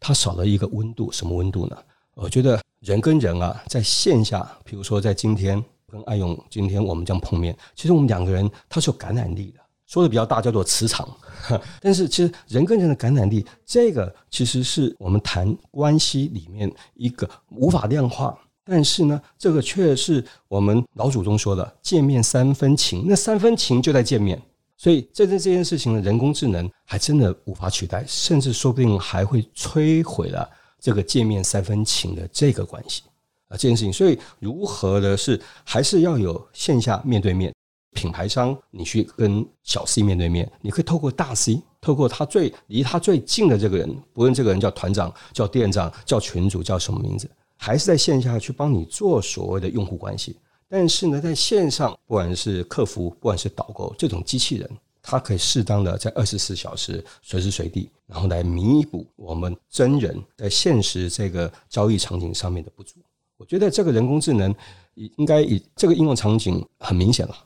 他少了一个温度，什么温度呢？我觉得人跟人啊，在线下，比如说在今天跟艾勇今天我们这样碰面，其实我们两个人他是有感染力的。说的比较大，叫做磁场。但是其实人跟人的感染力，这个其实是我们谈关系里面一个无法量化。但是呢，这个却是我们老祖宗说的“见面三分情”，那三分情就在见面。所以这这这件事情呢，人工智能还真的无法取代，甚至说不定还会摧毁了这个见面三分情的这个关系啊，这件事情。所以如何的是还是要有线下面对面。品牌商，你去跟小 C 面对面，你可以透过大 C，透过他最离他最近的这个人，不论这个人叫团长、叫店长、叫群主、叫什么名字，还是在线下去帮你做所谓的用户关系。但是呢，在线上，不管是客服，不管是导购，这种机器人，它可以适当的在二十四小时、随时随地，然后来弥补我们真人在现实这个交易场景上面的不足。我觉得这个人工智能应该以这个应用场景很明显了。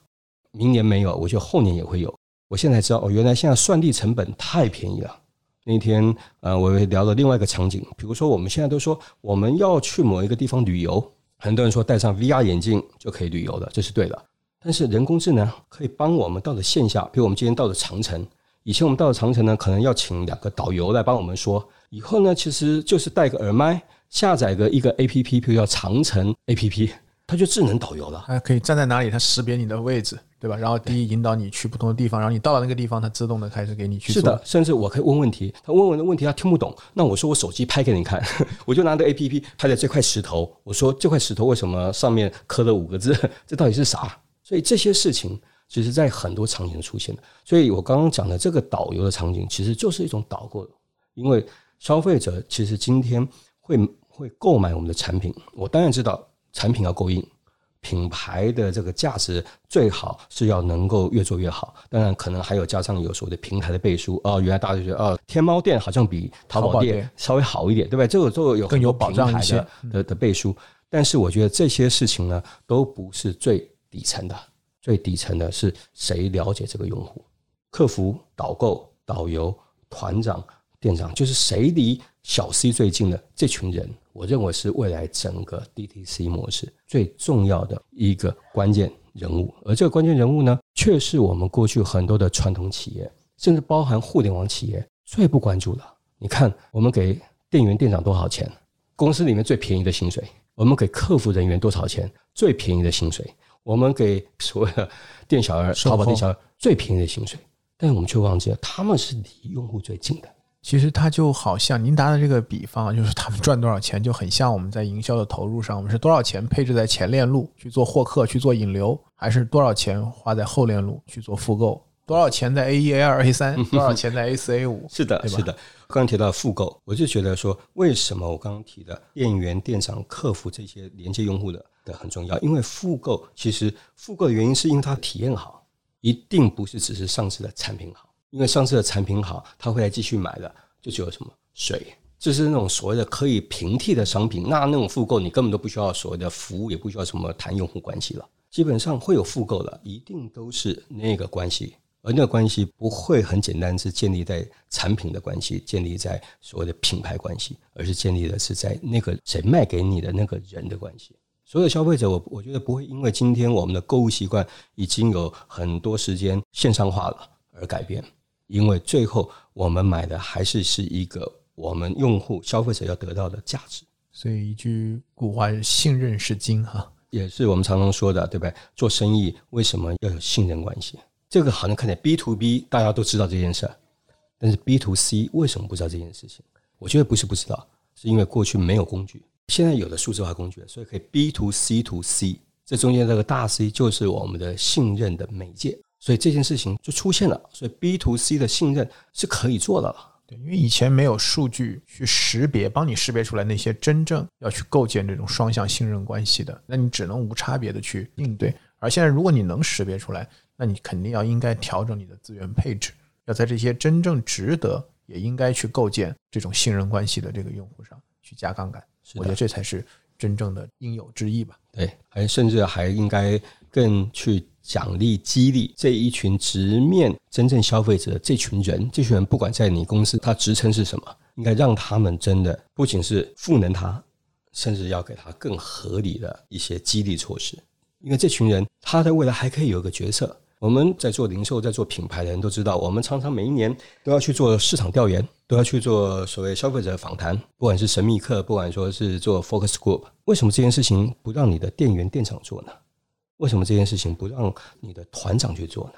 明年没有，我觉得后年也会有。我现在知道哦，原来现在算力成本太便宜了。那天呃，我聊了另外一个场景，比如说我们现在都说我们要去某一个地方旅游，很多人说戴上 VR 眼镜就可以旅游了，这是对的。但是人工智能可以帮我们到了线下，比如我们今天到了长城，以前我们到了长城呢，可能要请两个导游来帮我们说，以后呢，其实就是戴个耳麦，下载个一个 APP，比如叫长城 APP。它就智能导游了，它可以站在哪里，它识别你的位置，对吧？然后第一引导你去不同的地方，然后你到了那个地方，它自动的开始给你去。是的，甚至我可以问问题，他问我的问题他听不懂，那我说我手机拍给你看，我就拿着 A P P 拍的这块石头，我说这块石头为什么上面刻了五个字？这到底是啥？所以这些事情其实在很多场景出现的。所以我刚刚讲的这个导游的场景，其实就是一种导购，因为消费者其实今天会会购买我们的产品，我当然知道。产品要够硬，品牌的这个价值最好是要能够越做越好。当然，可能还有加上有所谓的平台的背书哦。原来大家就觉得哦，天猫店好像比淘宝店稍微好一点，对不对？这个都有更有保障一些的的背书。但是我觉得这些事情呢，都不是最底层的。最底层的是谁了解这个用户？客服、导购、导游、团长、店长，就是谁离小 C 最近的这群人。我认为是未来整个 DTC 模式最重要的一个关键人物，而这个关键人物呢，却是我们过去很多的传统企业，甚至包含互联网企业最不关注的。你看，我们给店员、店长多少钱？公司里面最便宜的薪水。我们给客服人员多少钱？最便宜的薪水。我们给所谓的店小二、淘宝店小二最便宜的薪水，但是我们却忘记了，他们是离用户最近的。其实它就好像您打的这个比方，就是他们赚多少钱，就很像我们在营销的投入上，我们是多少钱配置在前链路去做获客、去做引流，还是多少钱花在后链路去做复购？多少钱在 A 一、A 二、A 三？多少钱在 A 四、A 五？是的，是的。刚刚提到复购，我就觉得说，为什么我刚刚提的店员、店长、客服这些连接用户的的很重要？因为复购其实复购的原因是因为它体验好，一定不是只是上次的产品好。因为上次的产品好，他会来继续买的，就只有什么水，就是那种所谓的可以平替的商品。那那种复购，你根本都不需要所谓的服务，也不需要什么谈用户关系了。基本上会有复购的，一定都是那个关系，而那个关系不会很简单，是建立在产品的关系，建立在所谓的品牌关系，而是建立的是在那个谁卖给你的那个人的关系。所有消费者，我我觉得不会因为今天我们的购物习惯已经有很多时间线上化了而改变。因为最后我们买的还是是一个我们用户消费者要得到的价值。所以一句古话是“信任是金”哈，也是我们常常说的，对不对？做生意为什么要有信任关系？这个好像看起来 B to B 大家都知道这件事儿，但是 B to C 为什么不知道这件事情？我觉得不是不知道，是因为过去没有工具，现在有了数字化工具，所以可以 B to C to C。这中间这个大 C 就是我们的信任的媒介，所以这件事情就出现了。所以 B to C 的信任是可以做的了。对，因为以前没有数据去识别，帮你识别出来那些真正要去构建这种双向信任关系的，那你只能无差别的去应对。而现在，如果你能识别出来，那你肯定要应该调整你的资源配置，要在这些真正值得也应该去构建这种信任关系的这个用户上去加杠杆。我觉得这才是真正的应有之义吧。对，还甚至还应该更去。奖励激励这一群直面真正消费者的这群人，这群人不管在你公司他职称是什么，应该让他们真的不仅是赋能他，甚至要给他更合理的一些激励措施。因为这群人他在未来还可以有一个角色。我们在做零售、在做品牌的人都知道，我们常常每一年都要去做市场调研，都要去做所谓消费者访谈，不管是神秘客，不管说是做 focus group，为什么这件事情不让你的店员、店长做呢？为什么这件事情不让你的团长去做呢？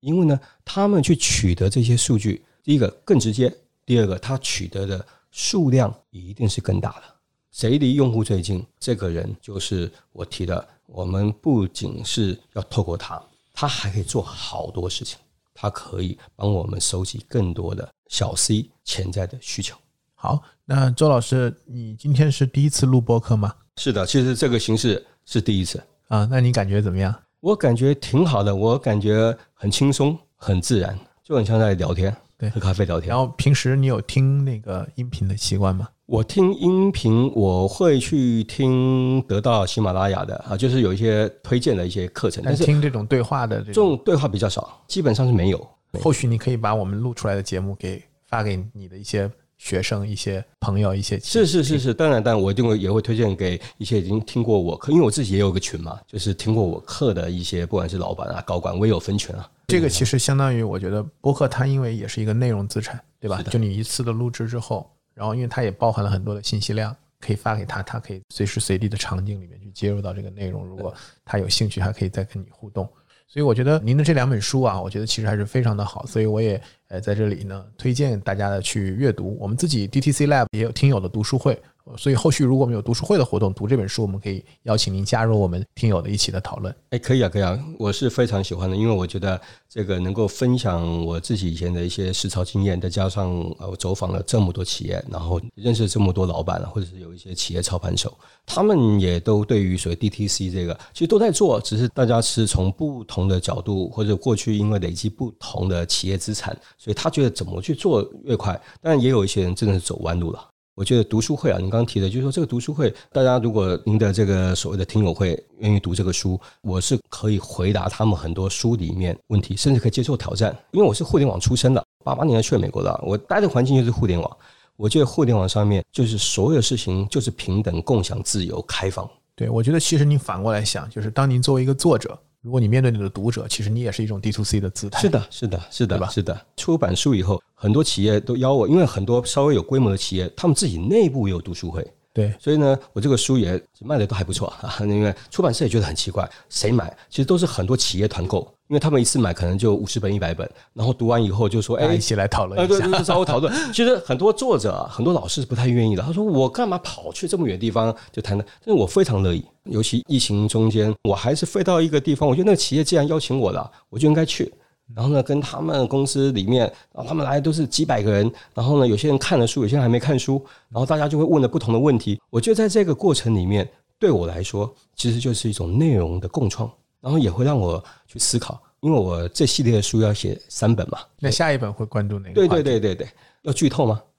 因为呢，他们去取得这些数据，第一个更直接，第二个他取得的数量一定是更大的。谁离用户最近，这个人就是我提的。我们不仅是要透过他，他还可以做好多事情。他可以帮我们收集更多的小 C 潜在的需求。好，那周老师，你今天是第一次录播客吗？是的，其实这个形式是第一次。啊，那你感觉怎么样？我感觉挺好的，我感觉很轻松、很自然，就很像在聊天，对，喝咖啡聊天。然后平时你有听那个音频的习惯吗？我听音频，我会去听得到喜马拉雅的啊，就是有一些推荐的一些课程，但是听这种对话的这种对话比较少，基本上是没有。或许你可以把我们录出来的节目给发给你的一些。学生、一些朋友、一些是是是是，当然，但我一定会也会推荐给一些已经听过我课，因为我自己也有个群嘛，就是听过我课的一些，不管是老板啊、高管，我也有分群啊。这个其实相当于，我觉得播客它因为也是一个内容资产，对吧？就你一次的录制之后，然后因为它也包含了很多的信息量，可以发给他，他可以随时随地的场景里面去接入到这个内容。如果他有兴趣，还可以再跟你互动。所以我觉得您的这两本书啊，我觉得其实还是非常的好，所以我也呃在这里呢推荐大家的去阅读。我们自己 DTC Lab 也有听友的读书会。所以后续如果我们有读书会的活动，读这本书，我们可以邀请您加入我们听友的一起的讨论。哎，可以啊，可以啊，我是非常喜欢的，因为我觉得这个能够分享我自己以前的一些实操经验，再加上呃我走访了这么多企业，然后认识这么多老板，或者是有一些企业操盘手，他们也都对于所谓 DTC 这个其实都在做，只是大家是从不同的角度，或者过去因为累积不同的企业资产，所以他觉得怎么去做越快，但也有一些人真的是走弯路了。我觉得读书会啊，您刚刚提的，就是说这个读书会，大家如果您的这个所谓的听友会愿意读这个书，我是可以回答他们很多书里面问题，甚至可以接受挑战。因为我是互联网出身的，八八年去了美国的，我待的环境就是互联网。我觉得互联网上面就是所有事情就是平等、共享、自由、开放。对，我觉得其实你反过来想，就是当您作为一个作者。如果你面对你的读者，其实你也是一种 D to C 的姿态。是的，是的，是的，吧？是的。出版书以后，很多企业都邀我，因为很多稍微有规模的企业，他们自己内部也有读书会。对，所以呢，我这个书也卖的都还不错啊。因为出版社也觉得很奇怪，谁买？其实都是很多企业团购。因为他们一次买可能就五十本一百本，然后读完以后就说：“哎，一起来讨论一下，稍微讨论。”其实很多作者、很多老师是不太愿意的。他说：“我干嘛跑去这么远地方就谈呢？”但是我非常乐意。尤其疫情中间，我还是飞到一个地方，我觉得那个企业既然邀请我了，我就应该去。然后呢，跟他们公司里面，然后他们来都是几百个人。然后呢，有些人看了书，有些人还没看书。然后大家就会问了不同的问题。我觉得在这个过程里面，对我来说，其实就是一种内容的共创。然后也会让我去思考，因为我这系列的书要写三本嘛。那下一本会关注哪个？对对对对对，要剧透吗？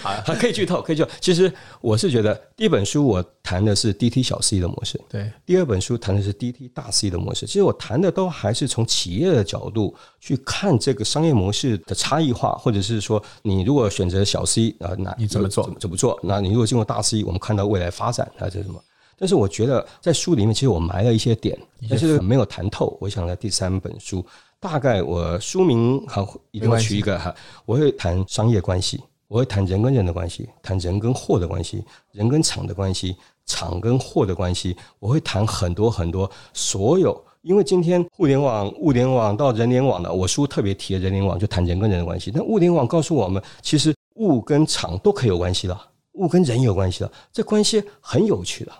好，可以剧透，可以剧透。其实我是觉得，第一本书我谈的是 DT 小 C 的模式，对；第二本书谈的是 DT 大 C 的模式。其实我谈的都还是从企业的角度去看这个商业模式的差异化，或者是说，你如果选择小 C 啊，那你怎么做？怎么做？那你如果进入大 C，我们看到未来发展还是什么？但是我觉得在书里面，其实我埋了一些点，但是没有谈透。我想在第三本书大概我书名好一定要取一个哈，我会谈商业关系，我会谈人跟人的关系，谈人跟货的关系，人跟厂的关系，厂跟货的关系，我会谈很多很多所有。因为今天互联网、物联网到人联网的，我书特别提了人联网，就谈人跟人的关系。那物联网告诉我们，其实物跟厂都可以有关系的，物跟人有关系的，这关系很有趣的。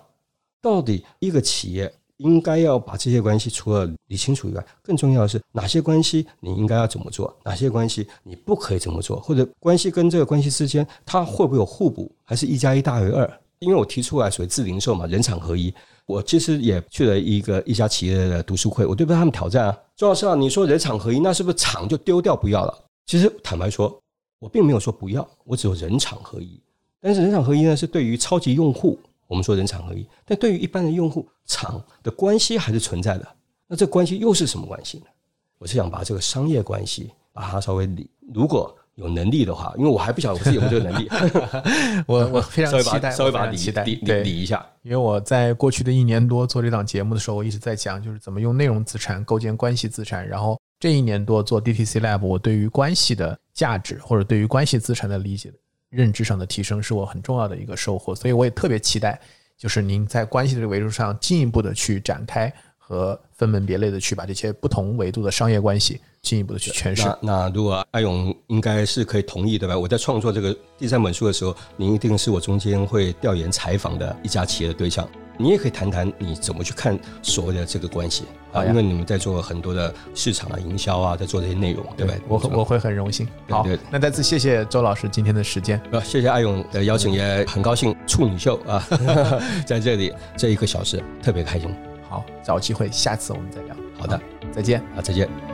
到底一个企业应该要把这些关系除了理清楚以外，更重要的是哪些关系你应该要怎么做，哪些关系你不可以怎么做，或者关系跟这个关系之间它会不会有互补，还是一加一大于二？因为我提出来所谓自零售嘛，人厂合一。我其实也去了一个一家企业的读书会，我对不对他们挑战啊？周老师啊，你说人厂合一，那是不是厂就丢掉不要了？其实坦白说，我并没有说不要，我只有人厂合一。但是人厂合一呢，是对于超级用户，我们说人厂合一；但对于一般的用户，厂的关系还是存在的。那这关系又是什么关系呢？我是想把这个商业关系把它稍微理，如果。有能力的话，因为我还不晓得我自己有没有这个能力，我我非常期待，稍微把理理理理一下。因为我在过去的一年多做这档节目的时候，我一直在讲，就是怎么用内容资产构建关系资产。然后这一年多做 DTC Lab，我对于关系的价值或者对于关系资产的理解、认知上的提升，是我很重要的一个收获。所以我也特别期待，就是您在关系的这个维度上进一步的去展开。和分门别类的去把这些不同维度的商业关系进一步的去诠释。那那如果阿勇应该是可以同意对吧？我在创作这个第三本书的时候，您一定是我中间会调研采访的一家企业的对象。你也可以谈谈你怎么去看所谓的这个关系啊？因为你们在做很多的市场啊、营销啊，在做这些内容，对不对？我我会很荣幸。好，那再次谢谢周老师今天的时间。啊，谢谢阿勇的邀请，也很高兴处女秀啊，在这里这一个小时特别开心。好，找机会，下次我们再聊。好的，再见啊，再见。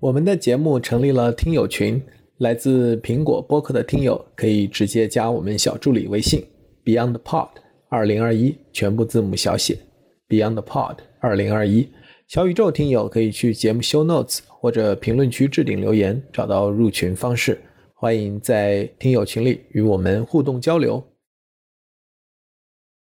我们的节目成立了听友群，来自苹果播客的听友可以直接加我们小助理微信 BeyondPod 二零二一，全部字母小写 BeyondPod 二零二一。小宇宙听友可以去节目 Show Notes 或者评论区置顶留言，找到入群方式。欢迎在听友群里与我们互动交流。